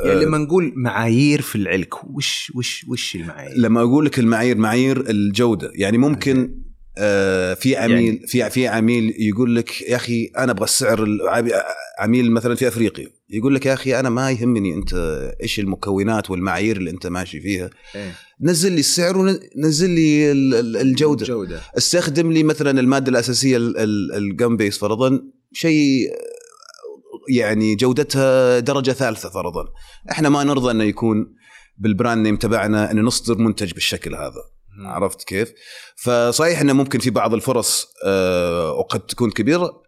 يعني لما نقول معايير في العلك وش وش وش المعايير؟ لما أقول لك المعايير معايير الجودة يعني ممكن آه في عميل يعني- في في عميل يقول لك يا أخي أنا أبغى السعر عميل مثلا في أفريقيا يقول لك يا أخي أنا ما يهمني أنت إيش المكونات والمعايير اللي أنت ماشي فيها إيه. نزل لي السعر ونزل لي ال- ال- الجودة. جودة استخدم لي مثلا المادة الأساسية ال gum base فرضا شيء يعني جودتها درجة ثالثة فرضا. إحنا ما نرضى إنه يكون بال brand name تبعنا إنه نصدر منتج بالشكل هذا. عرفت كيف؟ فصحيح إنه ممكن في بعض الفرص آه، وقد تكون كبيرة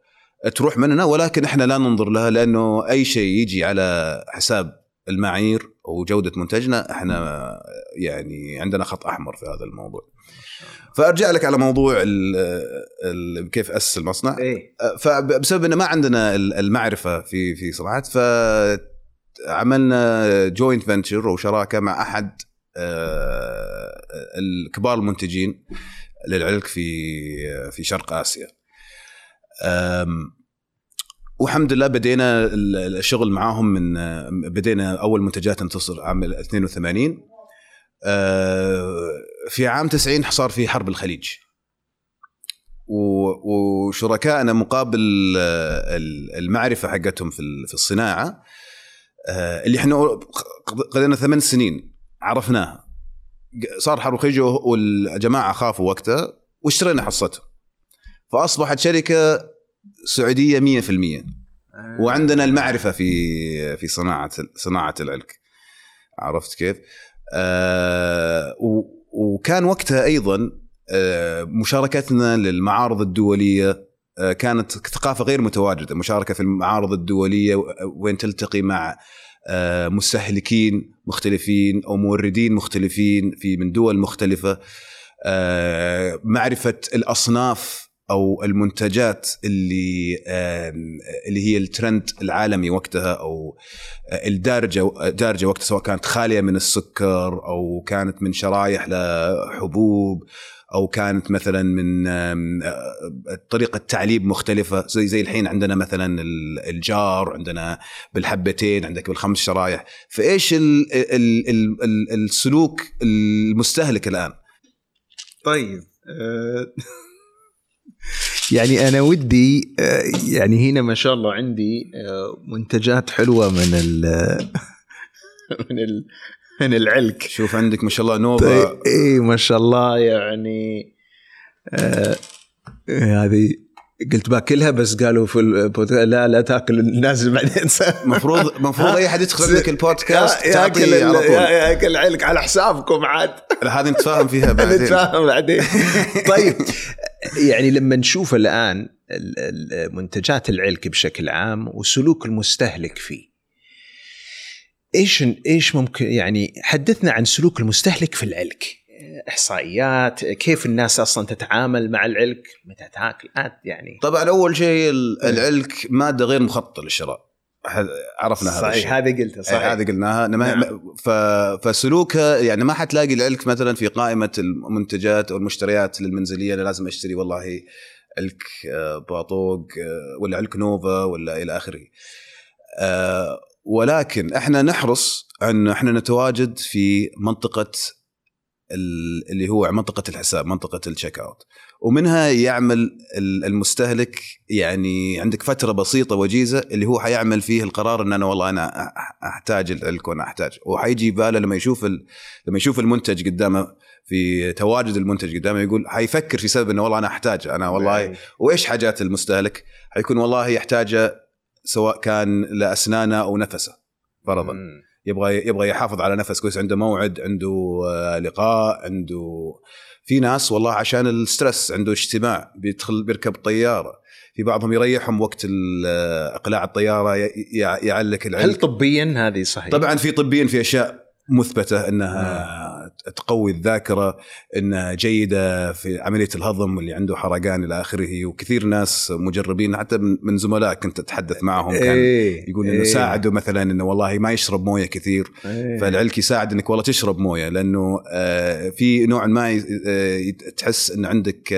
تروح مننا ولكن إحنا لا ننظر لها لأنه أي شيء يجي على حساب المعايير وجودة منتجنا إحنا يعني عندنا خط أحمر في هذا الموضوع. فأرجع لك على موضوع ال ال كيف اسس المصنع إيه فبسبب إنه ما عندنا المعرفة في في صناعات فعملنا joint venture وشراكة مع أحد آه، الكبار المنتجين للعلك في في شرق آسيا. والحمد لله بدينا ال- الشغل معاهم من بدينا أول منتجات تصدر عام 82 أه، في عام 90 صار في حرب الخليج. وشركائنا مقابل آه، ال- المعرفة حقتهم في ال- في الصناعة آه، اللي إحنا قض- قضينا ثمان سنين عرفناها. صار حرب الخليج والجماعة خافوا وقتها واشترينا حصتهم. فأصبحت شركة سعودية 100% وعندنا المعرفة في في صناعة صناعة العلك عرفت كيف؟ آه وكان وقتها أيضا آه مشاركتنا للمعارض الدولية آه كانت ثقافة غير متواجدة، مشاركة في المعارض الدولية وين تلتقي مع آه مستهلكين مختلفين أو موردين مختلفين في من دول مختلفة. آه معرفة الأصناف أو المنتجات اللي اللي هي الترند العالمي وقتها أو الدارجة دارجة وقتها سواء كانت خالية من السكر أو كانت من شرايح لحبوب أو كانت مثلا من آه، طريقة تعليب مختلفة. زي زي الحين عندنا مثلا ال- الجار عندنا بالحبتين عندك بالخمس شرايح. فإيش ال ال ال ال السلوك المستهلك الآن؟ طيب آه، يعني أنا ودي آه، يعني هنا ما شاء الله عندي آه، منتجات حلوة من ال (laughs) من ال من العلك. شوف عندك ما شاء الله نوفا طيب اي ما شاء الله يعني آه هذه قلت باكلها بس قالوا في البودكاست لا لا تاكل نازل بعدين. مفروض (laughs) مفروض أي حد يدخل عندك البودكاست يا- ياكل ياكل علك على حسابكم عاد. هذه نتفاهم فيها بعدين. نتفاهم بعدين. (laughs) طيب يعني لما نشوف الآن ال- ال- منتجات العلك بشكل عام وسلوك المستهلك فيه إيش إيش ممكن يعني حدثنا عن سلوك المستهلك في العلك. إحصائيات كيف الناس أصلا تتعامل مع العلك متى تاكل يعني. طبعا أول شيء ال- العلك مادة غير مخططة للشراء. عرفنا هذا صحيح هذه قلتها صحيح صحيح. هذه قلناها. نعم. ف... فسلوكها يعني ما حتلاقي العلك مثلا في قائمة المنتجات أو المشتريات للمنزلية أنا لازم أشتري والله علك آه، باطوق آه، ولا علك نوفا ولا إلى آخره. آه، ولكن إحنا نحرص أن إحنا نتواجد في منطقة اللي هو منطقة الحساب منطقة ال check out ومنها يعمل ال- المستهلك يعني عندك فترة بسيطة وجيزة اللي هو حيعمل فيه القرار إن أنا والله أنا أحتاج العلك وأنا أحتاج وحيجي باله لما يشوف لما يشوف المنتج قدامه في تواجد المنتج قدامه يقول حيفكر في سبب إنه والله أنا أحتاج أنا والله. وإيش حاجات المستهلك؟ حيكون والله يحتاجه سواء كان لأسنانه أو نفسه فرضا مم. يبغى يبغى يحافظ على نفس كويس عنده موعد عنده آه، لقاء عنده في ناس والله عشان الستريس عنده اجتماع بيدخل بيركب طيارة في بعضهم يريحهم وقت آه، إقلاع الطيارة يعلق هل العلق طبيا هذه صحيح؟ طبعا في طبيا في أشياء مثبتة إنها تقوي الذاكرة انها جيدة في عملية الهضم اللي عنده حرقان إلى آخره وكثير ناس مجربين حتى من زملاء كنت اتحدث معهم كان إيه. يقول إنه إيه. ساعده مثلا إنه والله ما يشرب موية كثير إيه. فالعلك يساعد إنك والله تشرب موية لأنه آه، في نوع ما آه، تحس إن عندك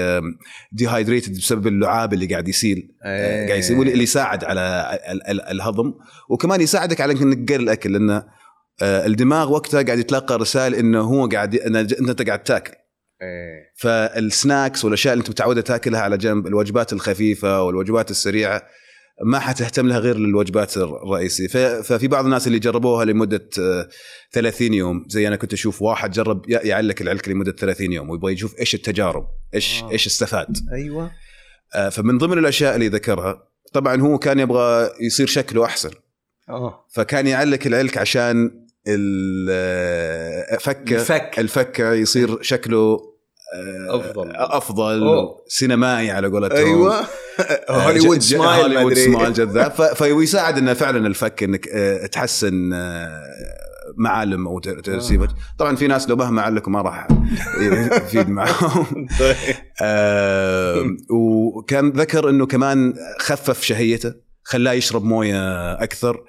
dehydrated بسبب اللعاب اللي قاعد يسيل آه،. قاعد يسيل اللي يساعد على ال- ال- الهضم وكمان يساعدك على إنك تقلل الأكل لأنه الدماغ وقتها قاعد يتلقى رسائل إنه هو قاعد أنت قاعد تاكل. إيه. فال snacks والأشياء اللي أنت متعودة تاكلها على جنب الوجبات الخفيفة والوجبات السريعة ما حتهتم لها غير للوجبات الرئيسية. ففي بعض الناس اللي جربوها لمدة آه، 30 يوم زي أنا كنت أشوف واحد جرب يعلق العلك لمدة 30 يوم ويبغى يشوف إيش التجارب إيش آه. إيش استفاد. أيوه. آه، فمن ضمن الأشياء اللي ذكرها طبعا هو كان يبغى يصير شكله أحسن. آه. فكان يعلق العلك عشان ال- فكه الفك. الفكه يصير شكله آه، أفضل. أفضل أوه. سينمائي على قولتهم أيوه آه، (laughs) هوليوود سمايل هوليوود. سمايل جذاب (laughs) فيساعد إنه فعلا الفك إنك آه، تحسن آه، معالم أو ت- ترسيمك طبعا في ناس لو مهما علق ما راح يفيد (laughs) معهم طيب. آه، وكان ذكر إنه كمان خفف شهيته خلاه يشرب موية أكثر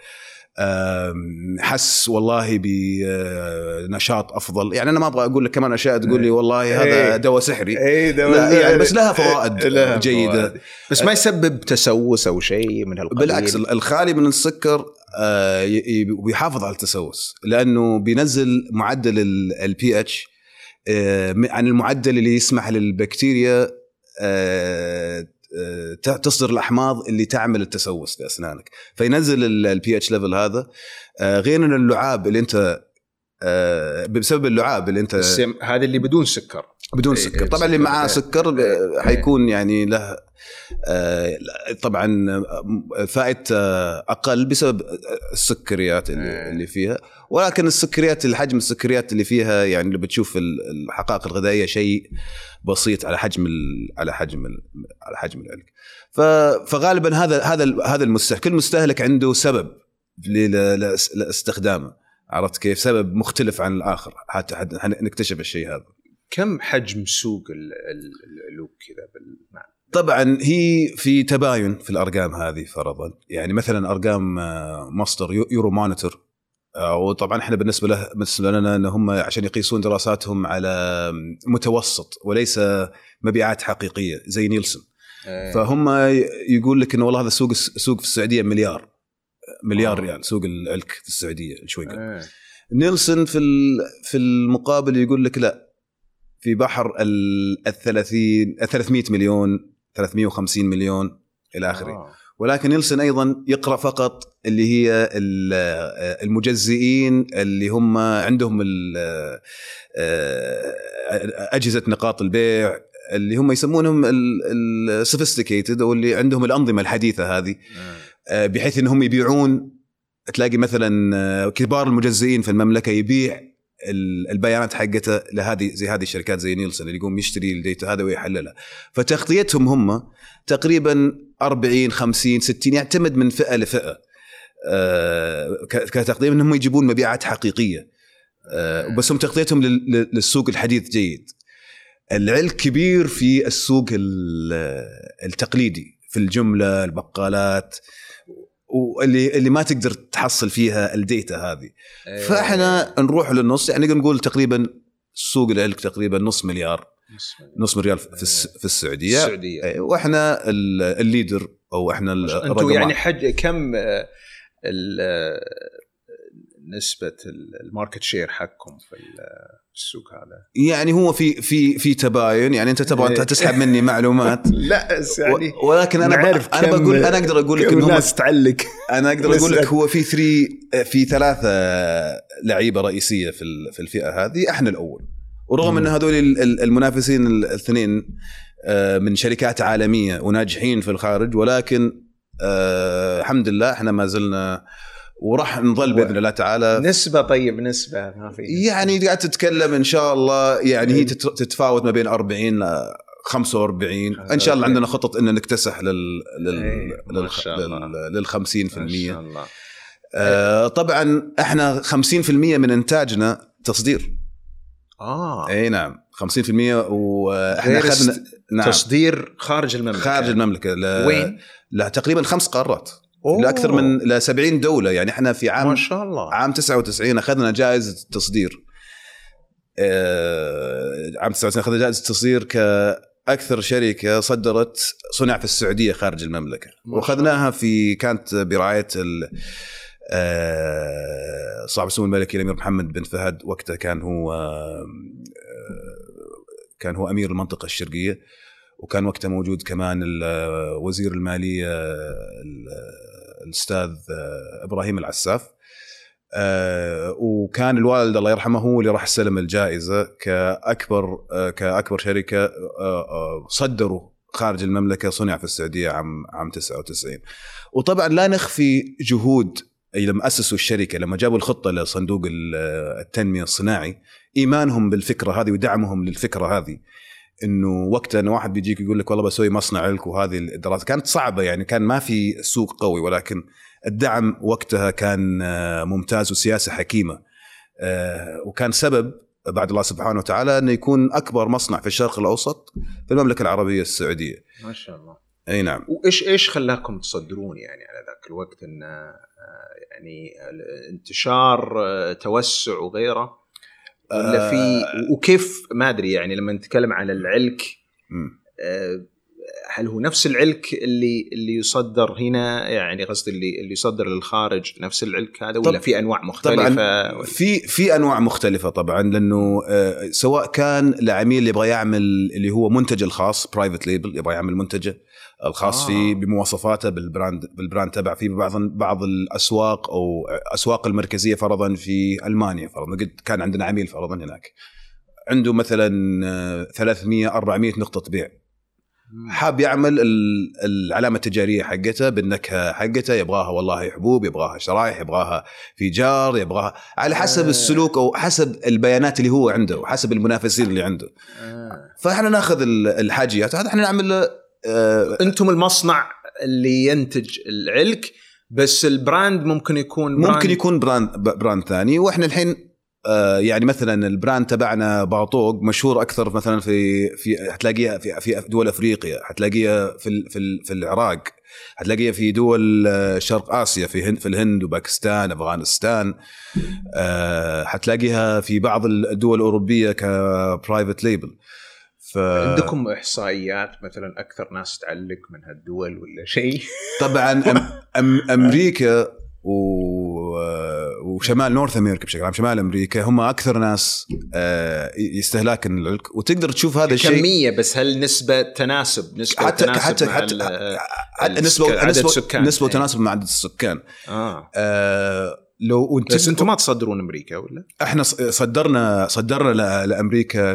حس والله بنشاط أفضل. يعني أنا ما أبغى أقول لك كمان أشياء تقول لي والله إيه. هذا دواء سحري. ده لا يعني بس لها فوائد لها جيدة. فوائد. بس ما يسبب تسوس أو شيء من هالقبيل. بالعكس الخالي من السكر آه، بيحافظ على التسوس. لأنه بينزل معدل البي اتش عن المعدل اللي يسمح للبكتيريا آه، آه، تصدر الأحماض اللي تعمل التسوس في اسنانك فينزل ال pH level هذا آه، غير إن اللعاب اللي أنت بسبب اللعاب اللي انت السم- هذا اللي بدون سكر بدون إيه، سكر إيه، طبعا اللي. معاه إيه. سكر. حيكون يعني له آه، طبعا آه، فائدته أقل بسبب السكريات اللي. اللي فيها ولكن السكريات الحجم السكريات اللي فيها يعني اللي بتشوف ال- الحقائق الغذائية شيء بسيط على حجم على حجم على حجم العلق ف- فغالبا هذا هذا هذا المستهلك كل مستهلك عنده سبب لاستخدامه عرفت كيف؟ سبب مختلف عن الآخر. حتى نكتشف الشيء هذا. كم حجم سوق ال- ال- العلك كذا بالمعنى؟ طبعا هي في تباين في الأرقام هذه فرضا. يعني مثلا أرقام آه، مصدر يو- Euromonitor. آه، وطبعا إحنا بالنسبة له بالنسبة لنا إن هم عشان يقيسون دراساتهم على متوسط وليس مبيعات حقيقية زي Nielsen. إيه. فهم يقول لك إنه والله هذا سوق السوق في السعودية مليار. مليار آه. ريال سوق العلك في السعودية الشويقه إيه. نيلسون في في المقابل يقول لك لا في بحر ال 30 ال 300 مليون 350 مليون إلى آخره آه. ولكن نيلسون أيضا يقرأ فقط اللي هي ال- المجزئين اللي هم عندهم ال- أجهزة نقاط البيع اللي هم يسمونهم ال sophisticated أو اللي عندهم الأنظمة الحديثة هذه. آه، بحيث إنهم يبيعون. تلاقي مثلا آه، كبار المجزئين في المملكة يبيع ال- البيانات حقته لهذه زي هذه الشركات زي نيلسون اللي يقوم يشتري ال data هذا ويحللها. فتغطيتهم هم تقريبا 40 50 60 يعتمد من فئة لفئة. آه، كتقديم إنهم يجيبون مبيعات حقيقية. آه، بس هم تغطيتهم لل- لل- للسوق الحديث جيد. العلك كبير في السوق ال- التقليدي في الجملة البقالات. واللي اللي ما تقدر تحصل فيها ال data هذه إيه. فإحنا نروح للنص يعني نقدر نقول تقريبا سوق العلك تقريبا نص مليار. نص مليار في الس- في السعودية السعودية وإحنا ال- ال leader أو إحنا أنتم يعني. حج كم نسبة ال market share حقكم في السوق هذا؟ يعني هو في في في تباين يعني أنت تبغى أنت إيه. تسحب مني (laughs) معلومات. لا يعني ولكن أنا نعرف ب... أنا بقول أنا أقدر أقول لك كم إنهم الناس تعلق. (laughs) أنا أقدر أقول لك. هو في three في ثلاثة لعيبة رئيسية في في الفئة هذه إحنا الأول. ورغم إن هذول ال- ال- المنافسين الاثنين آه، من شركات عالمية وناجحين في الخارج ولكن آه، الحمد لله إحنا ما زلنا وراح نظل بإذن الله تعالى. نسبة طيب نسبة ما في يعني قاعد تتكلم إن شاء الله يعني هي تت- تتفاوت ما بين 40 ل 45 إن شاء الله. عندنا خطط ان نكتسح لل لل إيه، لل شاء الله. لل- لل 50% ما شاء الله. آه، طبعا إحنا 50% من إنتاجنا تصدير. آه. إي نعم 50% وإحنا اخذنا نعم. تصدير خارج المملكة. خارج المملكة. ل... وين؟ لا تقريبا خمس قارات. أوه. لاكثر من ل 70 دولة. يعني إحنا في ما عام شاء الله. عام 99 أخذنا جائزة تصدير. آه، عام 99 أخذنا جائزة تصدير كأكثر شركة صدرت صنع في السعودية خارج المملكة. ما وأخذناها في كانت برعاية ال آه، صاحب السمو الملكي الأمير محمد بن فهد وقتها كان هو آه، كان هو أمير المنطقة الشرقية وكان وقتها موجود كمان ال- وزير المالية ال- الأستاذ آه، إبراهيم العساف. آه، وكان الوالد الله يرحمه هو اللي راح استلم الجائزة كأكبر آه، كأكبر شركة صدروا خارج المملكة صنع في السعودية عام عام 99 وطبعا لا نخفي جهود أي لما أسسوا الشركة لما جابوا الخطة لصندوق ال- التنمية الصناعي إيمانهم بالفكرة هذه ودعمهم للفكرة هذه. إنه وقتها انه واحد بيجيك يقول لك والله بسوي مصنع لك وهذه الدراسه كانت صعبة يعني كان ما في سوق قوي ولكن الدعم وقتها كان آه، ممتاز وسياسة حكيمة. آه، وكان سبب بعد الله سبحانه وتعالى إنه يكون أكبر مصنع في الشرق الأوسط في المملكة العربية السعودية. ما شاء الله. أي نعم. وإيش إيش خلاكم تصدرون يعني على ذاك الوقت إن آه، يعني انتشار توسع وغيره؟ ولا في وكيف ما أدري يعني لما نتكلم على العلك. آه، هل هو نفس العلك اللي اللي يصدر هنا يعني قصدي اللي اللي يصدر للخارج نفس العلك هذا ولا في أنواع مختلفة طبعا في في أنواع مختلفة طبعا لأنه آه، سواء كان العميل اللي يبغى يعمل اللي هو منتجه الخاص private label يبغى يعمل منتجه الخاص آه. فيه بمواصفاته بال brand بال brand تبع في بعض بعض الأسواق أو أسواق المركزية فرضا في ألمانيا فرضا. قد كان عندنا عميل فرضا هناك. عنده مثلا آه، 300 400 نقطة بيع. حاب يعمل ال- العلامة التجارية حقته بالنكهة حقته. يبغاها والله حبوب يبغاها شرايح يبغاها في jar يبغاها على حسب آه. السلوك أو حسب البيانات اللي هو عنده وحسب المنافسين اللي عنده. آه. فإحنا ناخذ ال- الحاجيات. هذا إحنا نعمل له آه، أنتم المصنع اللي ينتج العلك بس ال brand ممكن يكون brand ممكن يكون brand brand ثاني. وإحنا الحين آه، يعني مثلا ال brand تبعنا باطوق مشهور أكثر مثلا في في حتلاقيها في في دول أفريقيا حتلاقيها في في في العراق حتلاقيها في دول آه، شرق آسيا في هند في الهند وباكستان أفغانستان آه، حتلاقيها في بعض الدول الأوروبية ك private label ف عندكم إحصائيات مثلا أكثر ناس تعلق من هالدول ولا شيء؟ (laughs) طبعا أم أم أمريكا و... وشمال North America بشكل عام شمال أمريكا هم أكثر ناس آه، استهلاكا للعلك وتقدر تشوف هذا الشيء. كمية بس هل نسبة تناسب؟ نسبة حتى تناسب حتى مع حتى, ال- حتى نسبه عدد نسبه السكان. نسبة. وتناسب مع عدد السكان. آه. آه، لو وانت بس أنتم ما تصدرون أمريكا ولا؟ إحنا صدرنا صدرنا لأمريكا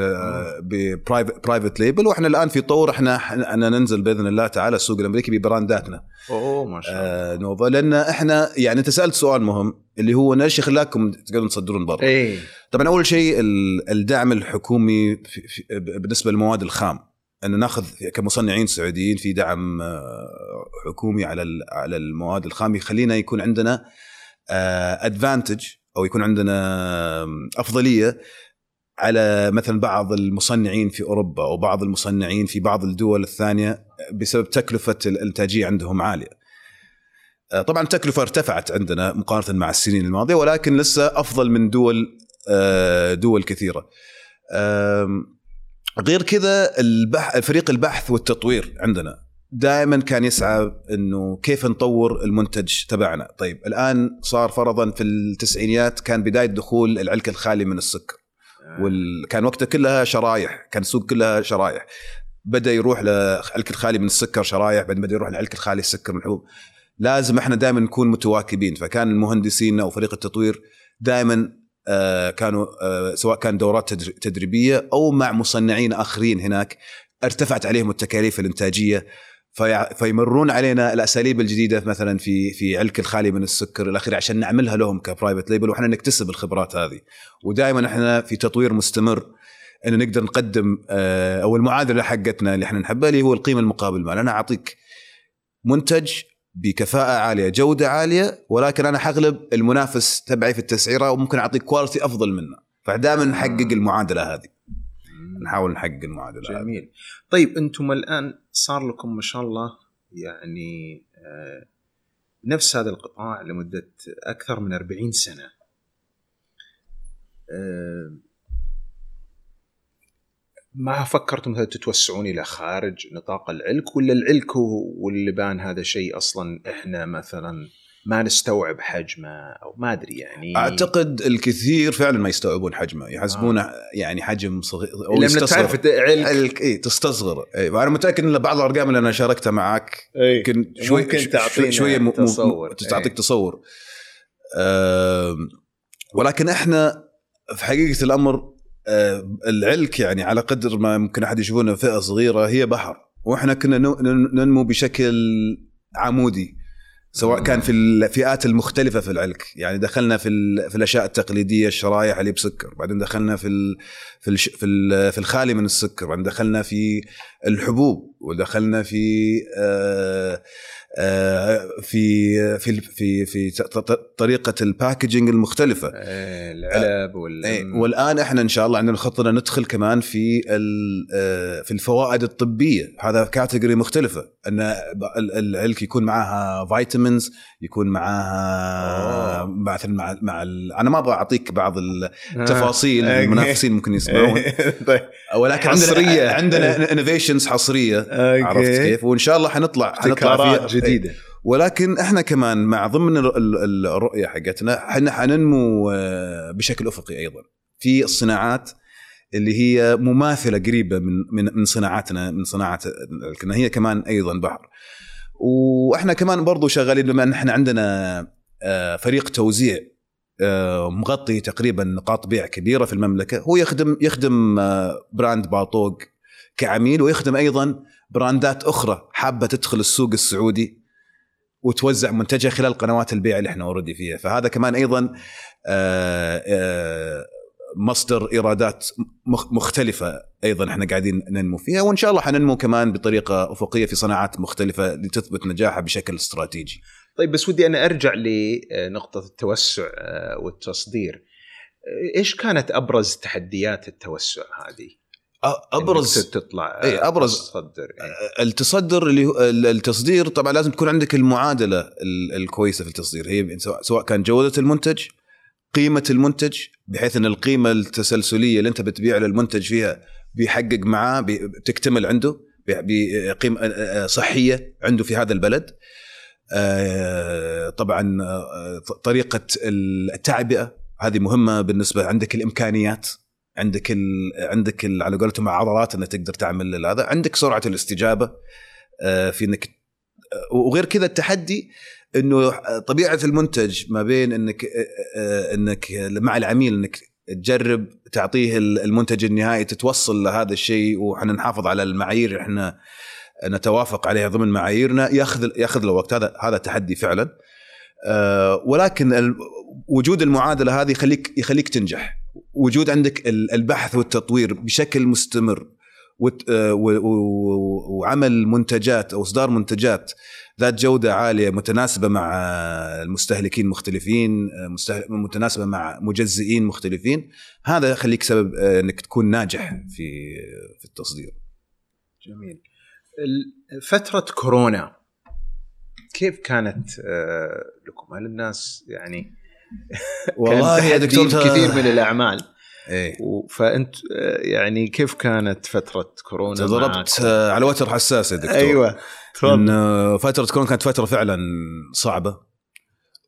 ب private label وإحنا الآن في طور إحنا إحنا ننزل بإذن الله تعالى السوق الأمريكي ب brand اتنا. أوه ما شاء الله. آه نوفا لأن إحنا يعني أنت سألت سؤال مهم اللي هو إيش خلاكم تقدرون تصدرون برا؟ إيه. طبعا أول شيء ال- الدعم الحكومي في في بالنسبة للمواد الخام. أن نأخذ كمصنعين سعوديين في دعم آه، حكومي على على المواد الخام يخلينا يكون عندنا ادفانتج أو يكون عندنا أفضلية على مثلا بعض المصنعين في أوروبا أو بعض المصنعين في بعض الدول الثانية بسبب تكلفة الانتاجيه عندهم عالية. آه، طبعا التكلفة ارتفعت عندنا مقارنة مع السنين الماضية ولكن لسه أفضل من دول آه، دول كثيرة. غير كذا البح... فريق البحث والتطوير عندنا دائما كان يسعى إنه كيف نطور المنتج تبعنا، طيب الآن صار فرضا في التسعينيات كان بداية دخول العلك الخالي من السكر وال... كان وقتها كلها شرايح، كان السوق كلها شرايح. بدأ يروح للعلك الخالي من السكر شرايح، بعدين بدأ يروح للعلك الخالي السكر من الحبوب. لازم إحنا دائما نكون متواكبين، فكان المهندسين أو فريق التطوير دائما آه، كانوا آه، سواء كان دورات تدر- تدريبية أو مع مصنعين آخرين هناك ارتفعت عليهم التكاليف الإنتاجية في فيمرون علينا الأساليب الجديدة مثلا في في علك الخالي من السكر إلى عشان نعملها لهم ك private label وإحنا نكتسب الخبرات هذه. ودائما إحنا في تطوير مستمر انه نقدر نقدم آه، أو المعادلة حقتنا اللي إحنا نحبها اللي هو القيمة المقابل المال أنا أعطيك منتج بكفاءة عالية جودة عالية ولكن أنا حغلب المنافس تبعي في التسعيرة وممكن أعطيك quality أفضل منه. فدائما نحقق المعادلة هذه. نحاول نحقق المعادلة هذه. جميل. طيب أنتم الآن صار لكم ما شاء الله يعني آه، نفس هذا القطاع لمدة أكثر من 40 سنة. آه، ما فكرتم مثلا تتوسعون إلى خارج نطاق العلك ولا العلك واللبان هذا شيء أصلا إحنا مثلا ما نستوعب حجمه أو ما أدري يعني. أعتقد الكثير فعلا ما يستوعبون حجمه. يحسبونه يعني حجم صغير أو لما. تعرف علك. إي تستصغر. إي وأنا متأكد إن بعض الأرقام اللي أنا شاركتها معك يمكن شوي ممكن شوي- تعطينا م- م- تصور. تعطيك إيه. تصور. آم، ولكن إحنا في حقيقة الأمر آه، العلك يعني على قدر ما ممكن أحد يشوفونه فئة صغيرة هي بحر. وإحنا كنا ننمو بشكل عمودي. سواء كان في الفئات المختلفة في العلك، يعني دخلنا في في الأشياء التقليدية الشرايح اللي بسكر، بعدين دخلنا في ال في الش في ال في الخالي من السكر، بعدين دخلنا في الحبوب، ودخلنا في آه في في في في ط- ط- طريقة الباكجينج المختلفة. إيه، العلب وال اي والآن إحنا إن شاء الله عندنا خطة ندخل كمان في آه، في الفوائد الطبية هذا category مختلفة إن ال- العلك يكون معاها vitamins يكون معاها. مثلا مع مع ال- أنا ما أبغى أعطيك بعض التفاصيل آه. المنافسين ممكن يسمعون (laughs) طيب ولكن حصرية. عندنا عندنا innovations حصرية. عرفت كيف وإن شاء الله حنطلع حنطلع فيها جديدة. ولكن إحنا كمان مع ضمن ال- ال- الرؤية حقتنا إحنا حننمو آه، بشكل أفقي أيضا. في الصناعات اللي هي مماثلة قريبة من من صناعاتنا من صناعة لكن هي كمان أيضا بحر. وإحنا كمان برضو شغالين بما إن إحنا عندنا آه، فريق توزيع آه، مغطي تقريبا نقاط بيع كبيرة في المملكة هو يخدم يخدم brand باطوق كعميل ويخدم أيضا brand ات أخرى حابة تدخل السوق السعودي وتوزع منتجها خلال قنوات البيع اللي إحنا already فيها فهذا كمان أيضا آه، آه، مصدر إيرادات مخ- مختلفة أيضا إحنا قاعدين ننمو فيها وإن شاء الله حننمو كمان بطريقة أفقية في صناعات مختلفة لتثبت نجاحها بشكل استراتيجي. طيب بس ودي أنا أرجع لنقطه التوسع آه، والتصدير آه، إيش كانت أبرز تحديات التوسع هذه؟ أبرز تطلع إيه، أبرز- تصدر إيه. التصدر اللي هو ال- التصدير طبعا لازم تكون عندك المعادلة ال- الكويسة في التصدير. هي سواء كان جودة المنتج قيمة المنتج بحيث إن القيمة التسلسلية اللي أنت بتبيع للمنتج فيها بيحقق معاه بتكتمل عنده بقيمة آه، صحية عنده في هذا البلد. آه، طبعا آه، طريقة التعبئة هذه مهمة بالنسبة عندك الإمكانيات. عندك ال... عندك ال... على قولتهم عضلات إنك تقدر تعمل هذا. عندك سرعة الاستجابة آه، في إنك آه، وغير كذا التحدي إنه طبيعة المنتج ما بين إنك آه، إنك مع العميل إنك تجرب تعطيه المنتج النهائي تتوصل لهذا الشيء وحنا نحافظ على المعايير اللي إحنا نتوافق عليها ضمن معاييرنا يأخذ يأخذ له وقت هذا هذا تحدي فعلا. ولكن وجود المعادلة هذه يخليك يخليك تنجح. وجود عندك ال- البحث والتطوير بشكل مستمر آه، وعمل منتجات أو إصدار منتجات ذات جودة عالية متناسبة مع المستهلكين مختلفين آه، متناسبة مع مجزئين مختلفين هذا يخليك سبب آه، إنك تكون ناجح في في التصدير جميل فترة كورونا كيف كانت لكم؟ هل الناس يعني والله يا دكتور كثير من الأعمال. إيه. و- فأنت آه، يعني كيف كانت فترة كورونا ضربت معك؟ آه، على وتر حساس يا دكتور. أيوه ان فترة كورونا كانت فترة فعلا صعبة.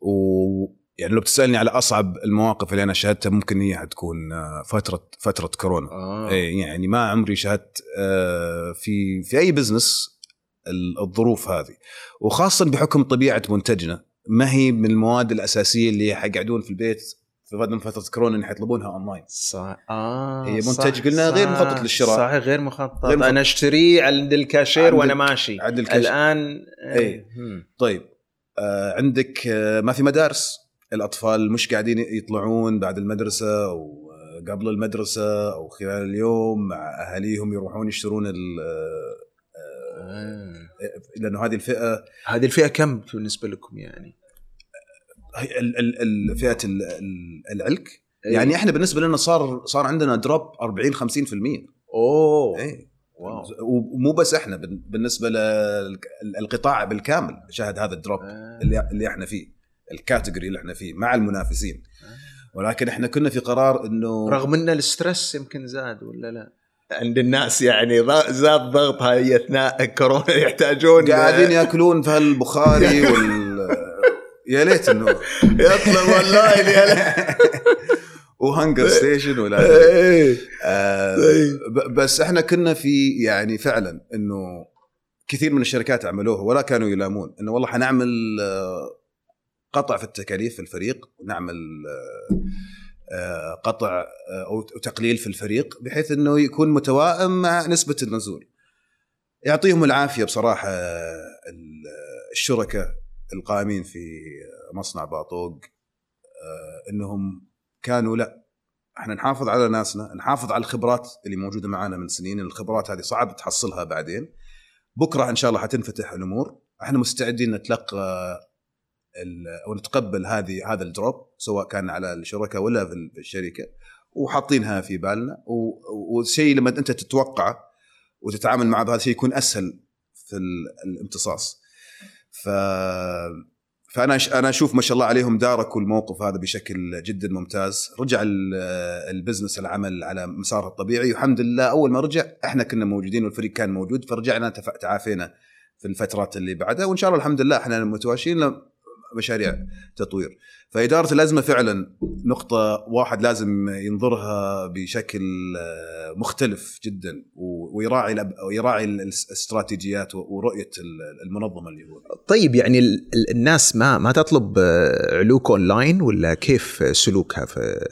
ويعني لو بتسألني على أصعب المواقف اللي أنا شاهدتها ممكن هي حتكون آه، فترة فترة كورونا. آه. إيه يعني ما عمري شاهدت آه، في في أي business ال- الظروف هذه. وخاصه بحكم طبيعة منتجنا. ما هي من المواد الأساسية اللي حيقعدون في البيت في فتره من فترة كورونا إن حيطلبونها أونلاين صح آه هي صح، منتج قلنا غير صح، مخطط للشراء. صحيح غير مخطط غير مخطط. أنا اشتريه عند الكاشير وأنا عند- ماشي عند الكاشير. الآن إيه. مم. طيب آه عندك آه ما في مدارس الأطفال مش قاعدين يطلعون بعد المدرسة أو آه، قبل المدرسة أو خلال اليوم مع أهاليهم يروحون يشترون ال آه، آه. لأنه هذه الفئة هذه الفئة كم بالنسبة لكم يعني؟ فئة ال- ال- العلك. إيه. يعني إحنا بالنسبة لنا صار صار عندنا drop 40 50% أوه. أي wow. ومو بس إحنا بال- بالنسبة للقطاع بالكامل شهد هذا ال drop آه. اللي اللي إحنا فيه ال category اللي إحنا فيه مع المنافسين. ولكن إحنا كنا في قرار إنه رغم إن ال stress يمكن زاد ولا لا؟ عند الناس يعني زاد ضغط هاي أثناء كورونا (laughs) يحتاجون قاعدين يأكلون في هالبخاري (laughs) وال يا ليت إنه (laughs) يطلب والله يا (laughs) وهنجر ستيشن ولا إيه. آه طيب. ب- بس إحنا كنا في يعني فعلا إنه كثير من الشركات عملوها ولا كانوا يلامون إنه والله حنعمل آه، قطع في التكاليف في الفريق ونعمل آه، آه، قطع آه، أو تقليل في الفريق بحيث إنه يكون متوائم مع نسبة النزول. يعطيهم العافية بصراحة آه، ال- الشركاء القائمين في مصنع باطوق آه، إنهم كانوا لا إحنا نحافظ على ناسنا نحافظ على الخبرات اللي موجودة معنا من سنين الخبرات هذه صعب تحصلها بعدين. بكرة إن شاء الله حتنفتح الأمور. إحنا مستعدين نتلقى أو نتقبل هذه هذا الدروب سواء كان على الشركة ولا في ال- في الشركة وحاطينها في بالنا. و- والشيء لما أنت تتوقعه وتتعامل مع هذا الشيء يكون أسهل في ال- الامتصاص. ف فأنا أنا أشوف ما شاء الله عليهم داركوا الموقف هذا بشكل جدا ممتاز. رجع ال- البزنس العمل على مساره الطبيعي والحمد لله أول ما رجع إحنا كنا موجودين والفريق كان موجود فرجعنا تعافينا في الفترات اللي بعدها وإن شاء الله الحمد لله إحنا متواشين مشاريع تطوير. فإدارة الأزمة فعلا نقطة واحد لازم ينظرها بشكل آه، مختلف جدا ويراعي ويراعي الاستراتيجيات ورؤية المنظمة اللي هو. طيب يعني ال- ال- الناس ما ما تطلب آه، علوك أونلاين ولا كيف سلوكها؟ في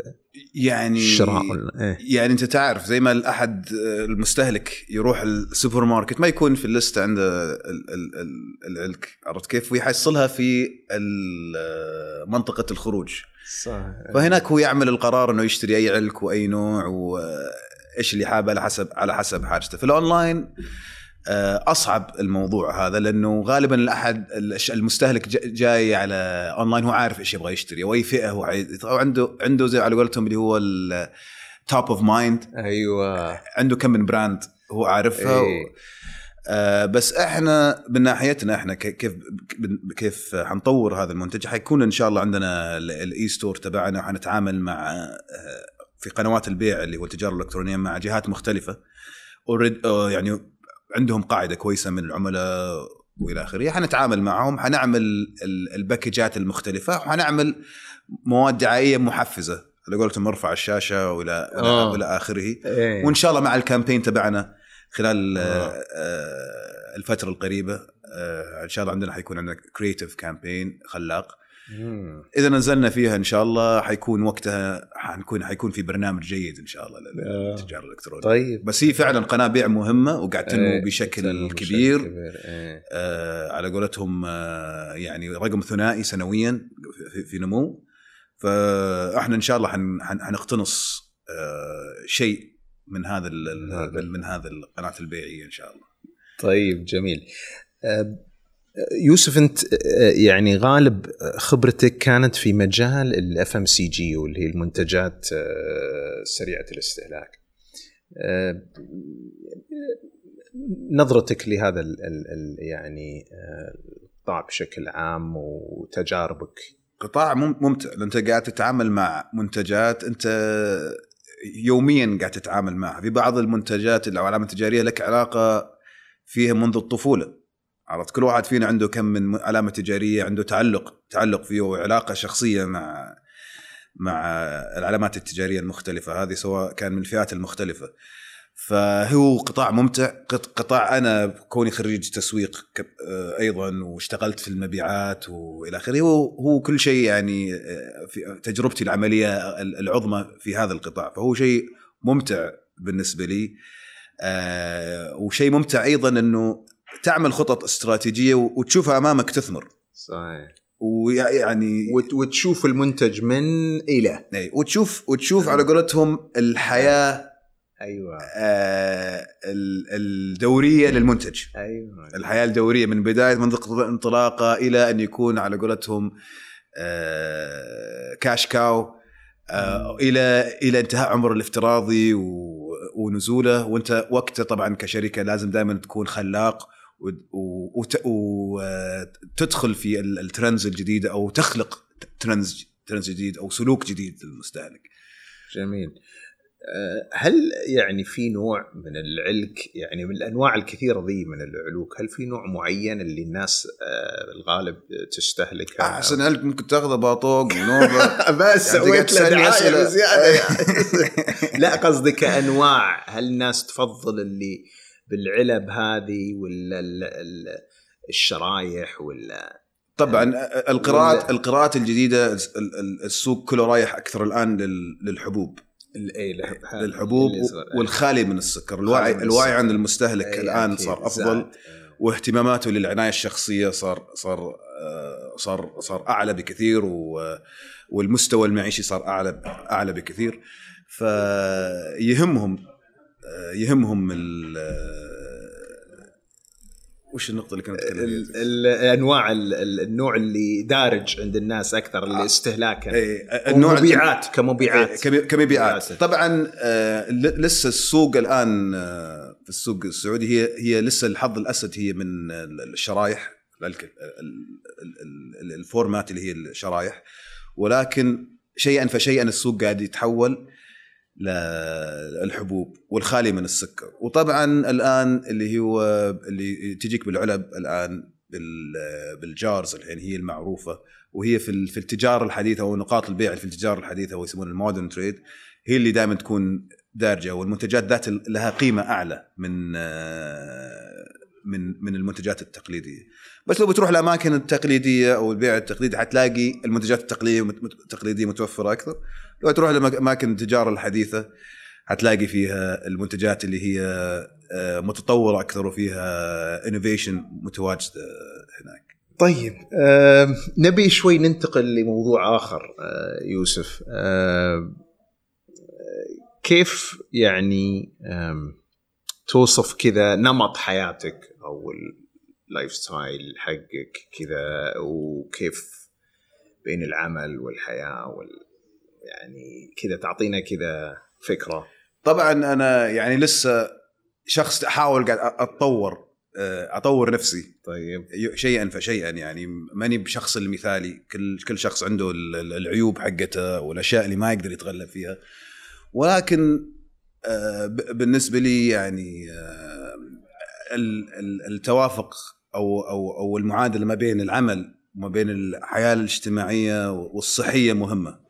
يعني الشراء؟ إيه. يعني أنت تعرف زي ما الأحد المستهلك يروح السوبر ماركت ما يكون في ال list عنده ال- ال- ال- العلك عرفت كيف ويحصلها في منطقه الخروج صح فهناك هو يعمل القرار إنه يشتري أي علك وأي نوع وإيش اللي حابه على حسب على حسب حاجته في الأونلاين أصعب الموضوع هذا لأنه غالبا الأحد المستهلك جا- جاي على أونلاين هو عارف إيش يبغى يشتري وأي فئة هو عايز. عنده عنده زي على قولتهم اللي هو ال top of mind أيوه. عنده كم من brand هو عارفها إيه. آه بس إحنا من ناحيتنا إحنا كيف كيف حنطور هذا المنتج؟ حيكون إن شاء الله عندنا ال- ال e-store تبعنا وحنتعامل مع آه، في قنوات البيع اللي هو التجارة الإلكترونية مع جهات مختلفة. already يعني عندهم قاعدة كويسة من العملاء وإلى آخره حنتعامل معهم حنعمل ال- الباكجات المختلفة وحنعمل مواد دعائية محفزة على قولتهم ارفع الشاشة والى آه. والى آخره إيه. وإن شاء الله مع ال campaign تبعنا خلال آه. آه. آه الفترة القريبة آه إن شاء الله عندنا حيكون عندنا كرييتيف كامبين خلاق. إذا نزلنا فيها إن شاء الله حيكون وقتها حنكون حيكون في برنامج جيد إن شاء الله آه. للتجارة الإلكترونية. طيب. بس هي فعلا قناة بيع مهمة وقاعد تنمو إيه، بشكل تنمو كبير. إيه. آه على قولتهم آه يعني رقم ثنائي سنويا في, في نمو. فإحنا إن شاء الله حن حن حنقتنص آه شيء من هذا. من هذا القناة البيعية إن شاء الله. طيب جميل. أه، يوسف أنت أه، يعني غالب خبرتك كانت في مجال ال FMCG واللي هي المنتجات أه، سريعة الاستهلاك. نظرتك لهذا ال ال ال يعني القطاع بشكل عام وتجاربك. قطاع مم- ممتع. لأن أنت قاعد تتعامل مع منتجات أنت يوميا قاعد تتعامل معها. في بعض المنتجات أو العلامه التجارية لك علاقة فيها منذ الطفولة. عرفت؟ كل واحد فينا عنده كم من علامة تجارية عنده تعلق تعلق فيه وعلاقة شخصية مع مع العلامات التجارية المختلفة. هذه سواء كان من الفئات المختلفة. فهو قطاع ممتع. قط- قطاع أنا كوني خريج تسويق آه، أيضا واشتغلت في المبيعات وإلى آخره. هو هو كل شيء يعني آه، في تجربتي العملية العظمى في هذا القطاع. فهو شيء ممتع بالنسبة لي. آه، وشيء ممتع أيضا إنه تعمل خطط استراتيجية وتشوفها أمامك تثمر. صحيح. ويعني وت- وتشوف المنتج من إلى. إيه، وتشوف وتشوف على قولتهم الحياة أيوه. آه، ال- الدورية للمنتج. أيوه. الحياة الدورية من بداية منطقة انطلاقة إلى أن يكون على قولتهم آه، كاش كاو آه، إلى إلى انتهاء عمره الافتراضي و- ونزوله. وأنت وقته طبعا كشركة لازم دائما تكون خلاق. وتدخل في ال- ال trends الجديدة أو تخلق trends trends جديد أو سلوك جديد للمستهلك. جميل أه، هل يعني في نوع من العلك يعني من الأنواع الكثيرة ذي من العلوك هل في نوع معين اللي الناس أه، الغالب تستهلكها أحسن علك ممكن تاخذه باطوق ونوبه (laughs) بس يعني سويت له تسألني دعاية يعني. (laughs) لا قصدي كانواع هل الناس تفضل اللي بالعلب هذه ولا ال- ال- الشرايح ولا طبعا القراءات ولا- القراءات الجديدة ال- ال- السوق كله رايح أكثر الآن لل- للحبوب إيه، للحبوب صغير. والخالي من السكر الوعي من الوعي. عند المستهلك إيه، الآن. صار أفضل. واهتماماته للعناية الشخصية صار صار آه، صار صار أعلى بكثير والمستوى المعيشي صار أعلى أعلى بكثير فيهمهم يهمهم ال آه، وش النقطة اللي كانت الأنواع ال- ال- النوع اللي دارج عند الناس أكثر اللي استهلاكا إيه، النوع مبيعات كمبيعات إيه، كمبي- كمبيعات. مبيعات. طبعا آه، لسه السوق الآن آه، في السوق السعودي هي هي لسه الحظ الأسد هي من ال- الشرايح ال format اللي هي الشرايح ولكن شيئا فشيئا السوق قاعد يتحول. للحبوب والخالي من السكر. وطبعا الآن اللي هو اللي تجيك بالعلب الآن بال- بال jars الحين هي المعروفة. وهي في في التجارة الحديثة أو نقاط البيع في التجارة الحديثة ويسمونها ال modern trade هي اللي دائما تكون دارجة. والمنتجات ذات لها قيمة أعلى من من من المنتجات التقليدية. بس لو بتروح الأماكن التقليدية أو البيع التقليدي حتلاقي المنتجات التقليدية متوفرة أكثر. لو تروح لاماكن التجاره الحديثة حتلاقي فيها المنتجات اللي هي آه، متطورة أكثر وفيها انوفيشن متواجدة هناك. طيب نبي شوي ننتقل لموضوع آخر آه يوسف. كيف يعني توصف كذا نمط حياتك أو ال lifestyle حقك كذا وكيف بين العمل والحياة وال يعني كذا تعطينا كذا فكرة. طبعا أنا يعني لسه شخص أحاول قاعد أتطور آه، أطور نفسي. طيب. شيئا فشيئا يعني. ماني بشخص المثالي. كل كل شخص عنده ال- ال- العيوب حقته والأشياء اللي ما يقدر يتغلب فيها. ولكن آه، بالنسبة لي يعني آه، ال- ال- التوافق أو أو أو المعادلة ما بين العمل وما بين الحياة الاجتماعية والصحية مهمة.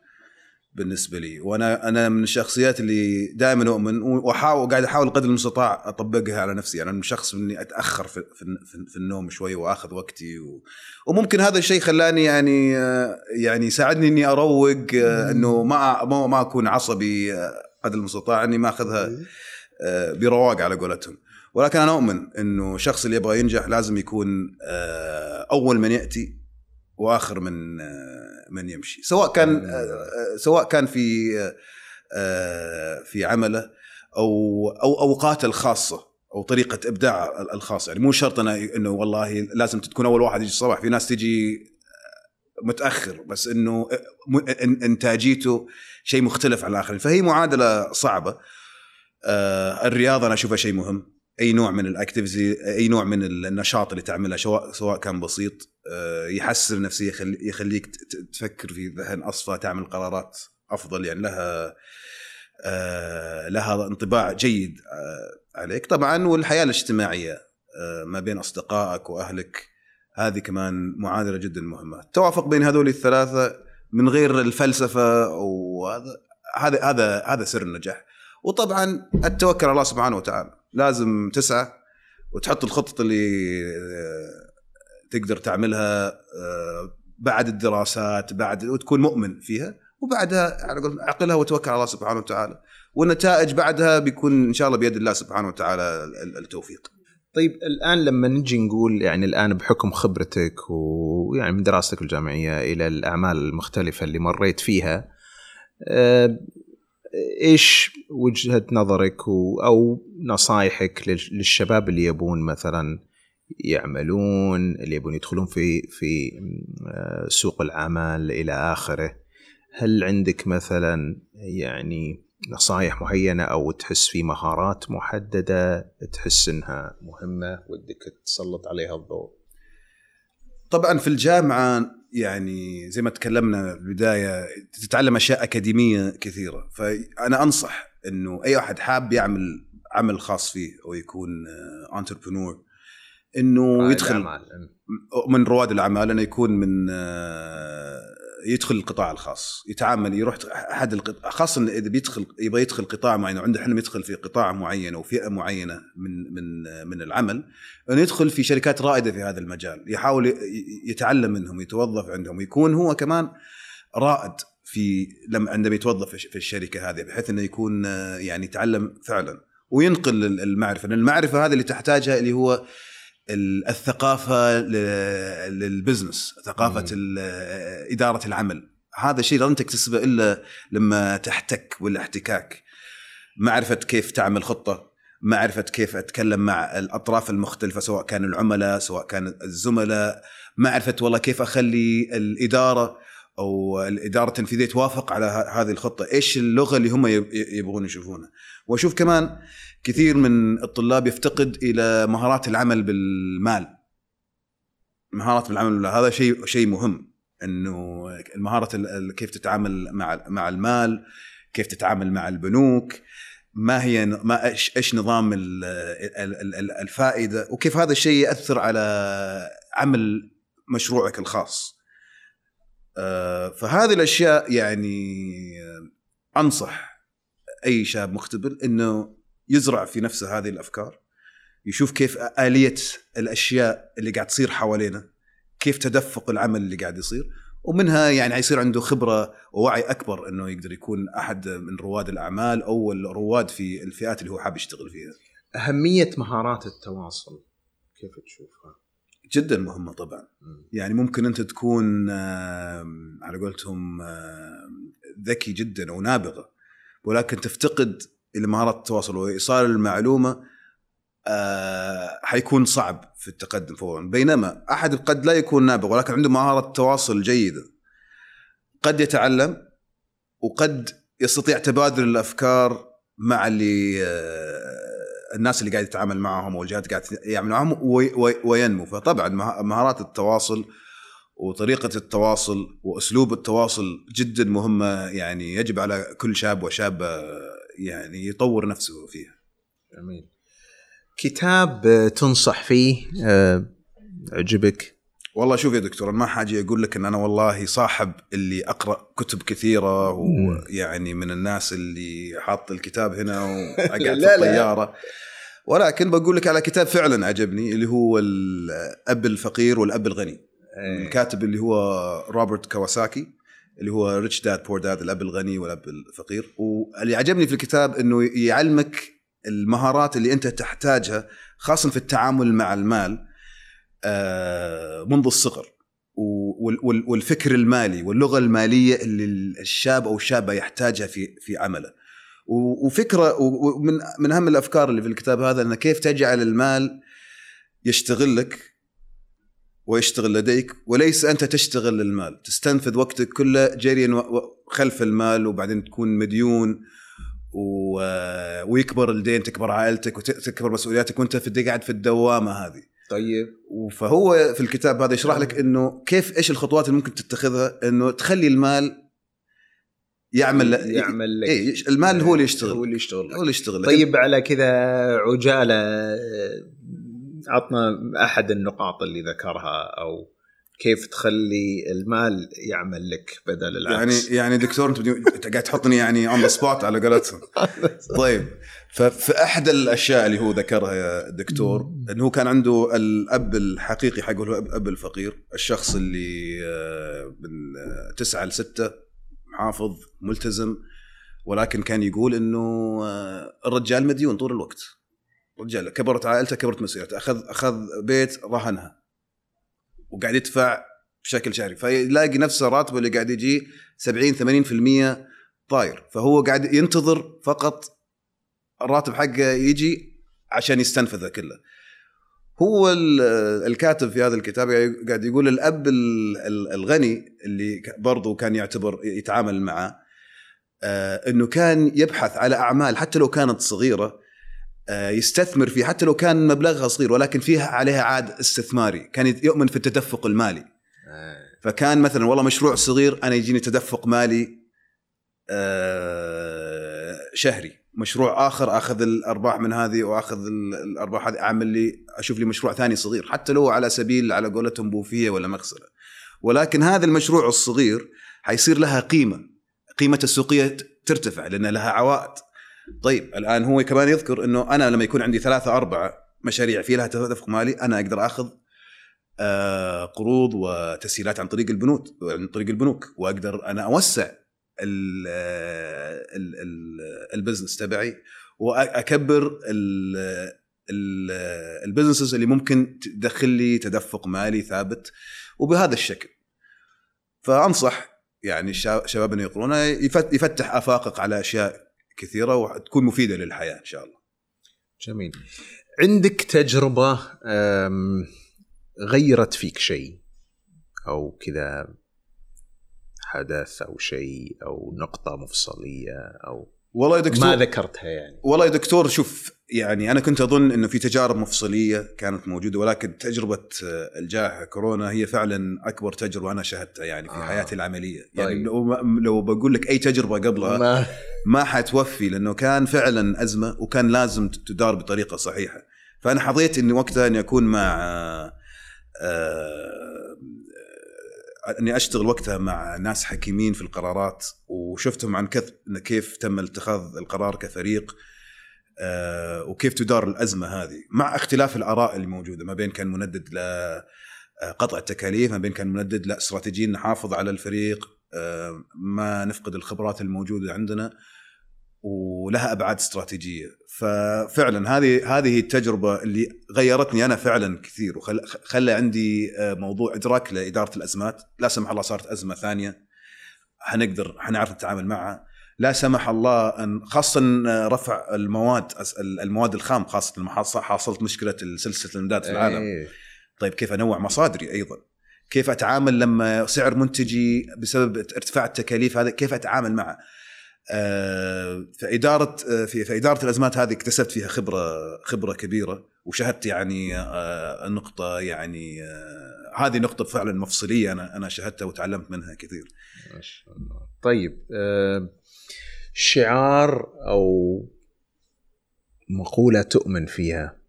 بالنسبة لي. وأنا أنا من الشخصيات اللي دائما أؤمن وأحاول قاعد أحاول قدر المستطاع أطبقها على نفسي. أنا من شخص إني أتأخر في, في, في- النوم شوي وأخذ وقتي و وممكن هذا الشيء خلاني يعني آه، يعني ساعدني إني أروق آه، إنه ما ما ما أكون عصبي آه، قدر المستطاع إني ما أخذها برواق على قولتهم. ولكن أنا أؤمن إنه الشخص اللي يبغى ينجح لازم يكون أول من يأتي وآخر من آه، من يمشي. سواء كان آه، آه، سواء كان في آه، آه، في عمله أو أو أوقاته الخاصة أو طريقة إبداعه الخاصه يعني مو شرط أنا إنه والله لازم تكون أول واحد يجي الصباح. في ناس تجي متأخر بس إنه إنتاجيته شيء مختلف عن الآخرين. فهي معادلة صعبة. آه، الرياضة أنا أشوفها شيء مهم. أي نوع من الأكتيفيتي أي نوع من النشاط اللي تعمله سواء سواء كان بسيط آه، يحسن النفسيه يخلي- يخليك تفكر في ذهن أصفى تعمل قرارات أفضل يعني لها آه، لها انطباع جيد آه، عليك. طبعا والحياة الاجتماعية آه، ما بين أصدقائك وأهلك هذه كمان معادلة جدا مهمة. التوافق بين هذول الثلاثة من غير الفلسفة وهذا هذا هذا هذا سر النجاح. وطبعا التوكل على الله سبحانه وتعالى. لازم تسعى وتحط الخطط اللي آه، تقدر تعملها آه، بعد الدراسات بعد وتكون مؤمن فيها وبعدها عقلها وتوكل على الله سبحانه وتعالى. والنتائج بعدها بيكون إن شاء الله بيد الله سبحانه وتعالى ال- التوفيق. طيب الآن لما نجي نقول يعني الآن بحكم خبرتك ويعني من دراستك الجامعية إلى الأعمال المختلفة اللي مريت فيها آه، إيش وجهة نظرك أو نصائحك لل- للشباب اللي يبون مثلا يعملون اللي يبون يدخلون في في آه، سوق العمل إلى آخره. هل عندك مثلا يعني نصائح معينة أو تحس في مهارات محددة تحس إنها مهمة ودك تسلط عليها الضوء؟ طبعا في الجامعة يعني زي ما تكلمنا في البداية تتعلم أشياء أكاديمية كثيرة. فأنا أنصح إنه أي واحد حاب يعمل عمل خاص فيه أو يكون انتربرنور إنه يدخل أعمال. من رواد الأعمال انه يكون من آه، يدخل القطاع الخاص يتعامل يروح احد القطاع خاصه إذا بيدخل يبغى يدخل قطاع معين وعنده حلم يدخل في قطاع معين أو فئة معينة من من من العمل انه يدخل في شركات رائدة في هذا المجال يحاول يتعلم منهم يتوظف عندهم ويكون هو كمان رائد في لما عندما يتوظف في الشركة هذه بحيث أنه يكون آه، يعني يتعلم فعلا وينقل المعرفة لأن المعرفة هذه اللي تحتاجها اللي هو الثقافة للبزنس ثقافة إدارة العمل. هذا الشيء لن تكتسبه إلا لما تحتك والاحتكاك. معرفه كيف تعمل خطة معرفه كيف أتكلم مع الأطراف المختلفة سواء كان العملاء سواء كان الزملاء. معرفه والله كيف أخلي الإدارة أو الإدارة التنفيذية توافق على هذه الخطة. إيش اللغة اللي هم يب- يبغون يشوفونها وأشوف كمان كثير من الطلاب يفتقد إلى مهارات العمل بالمال. مهارات بالعمل. هذا شيء شيء مهم. إنه ال- كيف تتعامل مع مع المال كيف تتعامل مع البنوك ما هي ما إيش إيش نظام ال- ال- ال- الفائدة وكيف هذا الشيء يأثر على عمل مشروعك الخاص. آه، فهذه الأشياء يعني أنصح أي شاب مقتبل إنه يزرع في نفسه هذه الأفكار يشوف كيف آلية الأشياء اللي قاعد تصير حوالينا كيف تدفق العمل اللي قاعد يصير ومنها يعني حيصير عنده خبرة ووعي أكبر إنه يقدر يكون أحد من رواد الأعمال أو الرواد في الفئات اللي هو حاب يشتغل فيها. أهمية مهارات التواصل كيف تشوفها؟ جدا مهمة طبعا. يعني ممكن أنت تكون على قولتهم ذكي جدا ونابغه ولكن تفتقد إلى مهارات التواصل وايصال المعلومة آه، حيكون صعب في التقدم فورا. بينما أحد قد لا يكون نابغ ولكن عنده مهارة تواصل جيدة. قد يتعلم وقد يستطيع تبادل الأفكار مع اللي آه، الناس اللي قاعد يتعامل معهم والجهات قاعد يعمل معهم وي- وي- وينمو. فطبعا مه- مهارات التواصل وطريقة التواصل وأسلوب التواصل جدا مهمة يعني يجب على كل شاب وشابة يعني يطور نفسه فيها. جميل. كتاب تنصح فيه آه، عجبك؟ والله شوف يا دكتور ما حاجي أقول لك أن أنا والله صاحب اللي أقرأ كتب كثيرة ويعني من الناس اللي حاط الكتاب هنا وقاعد (laughs) في. الطيارة. ولكن بقول لك على كتاب فعلا عجبني اللي هو الأب الفقير والأب الغني. الكاتب اللي هو روبرت كawasaki اللي هو ريتش داد بور داد الأب الغني والأب الفقير. واللي عجبني في الكتاب إنه يعلمك المهارات اللي أنت تحتاجها خاصة في التعامل مع المال آه، منذ الصغر. وال- وال- والفكر المالي واللغة المالية اللي الشاب أو الشابة يحتاجها في في عمله. وفكرة ومن من أهم الأفكار اللي في الكتاب هذا إنه كيف تجعل المال يشتغل لك ويشتغل لديك وليس أنت تشتغل للمال. تستنفذ وقتك كله جريا خلف المال وبعدين تكون مديون و... ويكبر الدين تكبر عائلتك وتكبر مسؤولياتك وأنت في قاعد في الدوامة هذه. طيب. فهو في الكتاب هذا يشرح لك إنه كيف إيش الخطوات اللي ممكن تتخذها إنه تخلي المال يعمل يعمل لك. إيه المال هو اللي يشتغل. هو اللي يشتغل هو اللي يشتغل طيب على كذا عجالة عطنا أحد النقاط اللي ذكرها أو كيف تخلي المال يعمل لك بدل العكس؟ يعني يعني دكتور أنت قاعد تحطني يعني on the spot على قولتهم. (laughs) طيب ففي أحد الأشياء اللي هو ذكرها يا دكتور إنه هو كان عنده الأب الحقيقي حقه هو الاب الفقير الشخص اللي آه، من آه، تسعة لستة محافظ ملتزم ولكن كان يقول إنه آه، الرجال مديون طول الوقت. رجال كبرت عائلته كبرت مسيرته. أخذ أخذ بيت رهنها وقاعد يدفع بشكل شهري. فيلاقي نفسه راتبه اللي قاعد يجي 70 80% طاير. فهو قاعد ينتظر فقط الراتب حقه يجي عشان يستنفذه كله. هو ال- الكاتب في هذا الكتاب قاعد يقول الأب ال- ال- الغني اللي برضو كان يعتبر يتعامل معه آه، إنه كان يبحث على أعمال حتى لو كانت صغيرة يستثمر فيه حتى لو كان مبلغها صغير ولكن فيها عليها عائد استثماري كان يؤمن في التدفق المالي. آه. فكان مثلا والله مشروع صغير أنا يجيني تدفق مالي آه، شهري. مشروع آخر آخذ الأرباح من هذه وآخذ ال- الأرباح هذه أعمل لي أشوف لي مشروع ثاني صغير. حتى لو على سبيل على قولتهم بوفيه ولا مغسله ولكن هذا المشروع الصغير حيصير لها قيمة. قيمته السوقية ترتفع لأن لها عوائد. طيب الآن هو كمان يذكر إنه أنا لما يكون عندي ثلاثة أربعة مشاريع في لها تدفق مالي أنا أقدر آخذ آه، قروض وتسهيلات عن طريق البنوك عن طريق البنوك وأقدر أنا أوسع ال- البزنس تبعي وأكبر ال- ال- البزنسز اللي ممكن تدخل لي تدفق مالي ثابت وبهذا الشكل. فأنصح يعني يقرونه يفت- يفتح آفاقك على أشياء كثيرة وتكون مفيدة للحياة إن شاء الله. جميل. عندك تجربة أم، غيرت فيك شيء؟ أو كذا حدث أو شيء أو نقطة مفصلية أو والله يا دكتور ما ذكرتها يعني؟ والله يا دكتور شوف يعني أنا كنت أظن إنه في تجارب مفصلية كانت موجودة ولكن تجربة آه، الجائحة كورونا هي فعلا أكبر تجربة أنا شهدتها يعني في آه. حياتي العملية يعني طيب. لو, لو بقول لك أي تجربة قبلها ما ما حتوفي لأنه كان فعلا أزمة وكان لازم تدار بطريقة صحيحة فأنا حظيت إني وقتها إني أكون مع آه، آه، إني أشتغل وقتها مع ناس حكيمين في القرارات وشفتهم عن كثب كيف تم اتخاذ القرار كفريق وكيف تدار الأزمة هذه. مع اختلاف الآراء اللي موجودة ما بين كان مندد لقطع التكاليف ما بين كان مندد لا استراتيجيين نحافظ على الفريق آه، ما نفقد الخبرات الموجودة عندنا ولها أبعاد استراتيجية. ففعلا هذه هذه التجربة اللي غيرتني أنا فعلا كثير وخلى عندي آه، موضوع إدراك لإدارة الأزمات. لا سمح الله صارت أزمة ثانية حنقدر حنعرف نتعامل معها. لا سمح الله أن خاصة رفع المواد المواد الخام خاصة لما حص- حصلت مشكلة سلسلة الإمداد في العالم. إيه. طيب كيف أنوع مصادري أيضا؟ كيف أتعامل لما سعر منتجي بسبب ارتفاع التكاليف هذا كيف أتعامل معه؟ آه، فإدارة في في اداره الأزمات هذه اكتسبت فيها خبرة خبرة كبيرة وشهدت يعني آه، النقطة يعني آه، هذه نقطة فعلا مفصلية أنا أنا شهدتها وتعلمت منها كثير. ما شاء الله. طيب شعار أو مقولة تؤمن فيها؟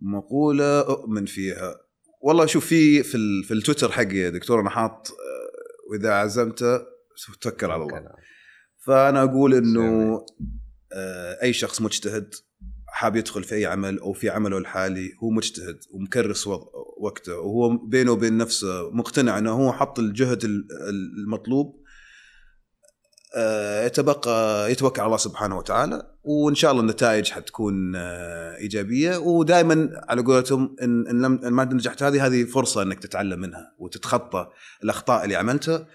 مقولة أؤمن فيها. والله شوف في في, في التويتر حقي يا دكتور أنا حاط آه، واذا عزمت توكل على الله. فأنا أقول إنه آه، أي شخص مجتهد حاب يدخل في أي عمل أو في عمله الحالي هو مجتهد ومكرس وقته وهو بينه وبين نفسه مقتنع إنه هو حط الجهد ال- المطلوب. آه، يتبقى يتوكل على الله سبحانه وتعالى وإن شاء الله النتائج حتكون آه، إيجابية. ودائما على قولتهم ان إن لم ما نجحت هذه هذه فرصة إنك تتعلم منها وتتخطى الأخطاء اللي عملتها.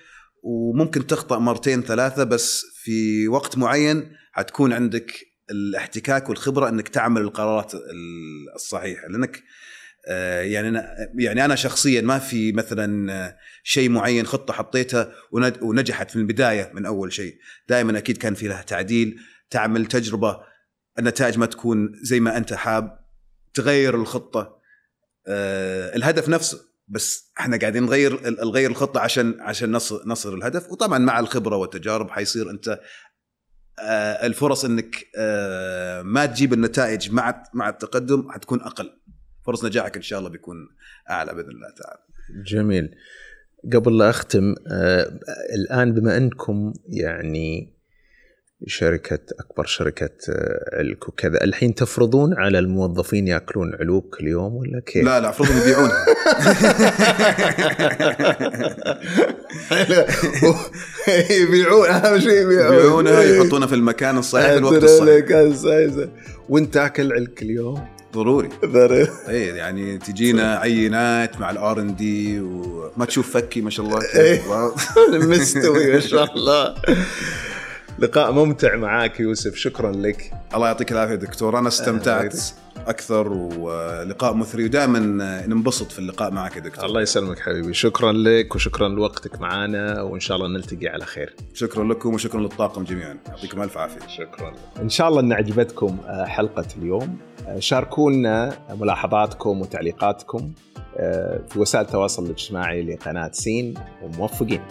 وممكن تخطأ مرتين ثلاثة بس في وقت معين حتكون عندك الاحتكاك والخبرة إنك تعمل القرارات ال- الصحيحة. لأنك آه، يعني أنا يعني أنا شخصيا ما في مثلا آه، شيء معين خطة حطيتها ونج- ونجحت في البداية من أول شيء. دائما أكيد كان في لها تعديل تعمل تجربة النتائج ما تكون زي ما أنت حاب تغير الخطة. آه، الهدف نفسه بس إحنا قاعدين نغير نغير الخطة عشان عشان نصل نصل الهدف. وطبعا مع الخبرة والتجارب حيصير أنت آه، الفرص إنك آه، ما تجيب النتائج مع مع التقدم حتكون أقل. فرص نجاحك إن شاء الله بيكون أعلى بإذن الله تعالى. جميل. قبل لا أختم آه الآن بما أنكم يعني شركة أكبر شركة آه، علك وكذا الحين تفرضون على الموظفين يأكلون علوك كل يوم ولا كيف؟ لا لا افرضهم يبيعونها. (laughs) يبيعون أهم شيء يبيعون. يبيعونها يحطونها في المكان الصحيح في الوقت الصحيح. وانت تاكل علك اليوم؟ ضروري. (laughs) اي يعني تجينا عينات مع الآر إن دي وما تشوف فكي ما شاء الله. (laughs) إيه. (laughs) مستوي ما شاء الله. لقاء ممتع معاك يوسف شكرا لك. الله يعطيك العافية دكتور أنا استمتعت. أكثر ولقاء مثري. ودائما ننبسط في اللقاء معك يا دكتور. الله يسلمك حبيبي. شكرا لك وشكرا لوقتك معنا وإن شاء الله نلتقي على خير. شكرا لكم وشكرا للطاقم جميعا. يعطيكم ألف عافية. شكرا. إن شاء الله ان عجبتكم آه، حلقة اليوم. آه، شاركونا ملاحظاتكم وتعليقاتكم آه، في وسائل التواصل الاجتماعي لقناة سين وموفقين.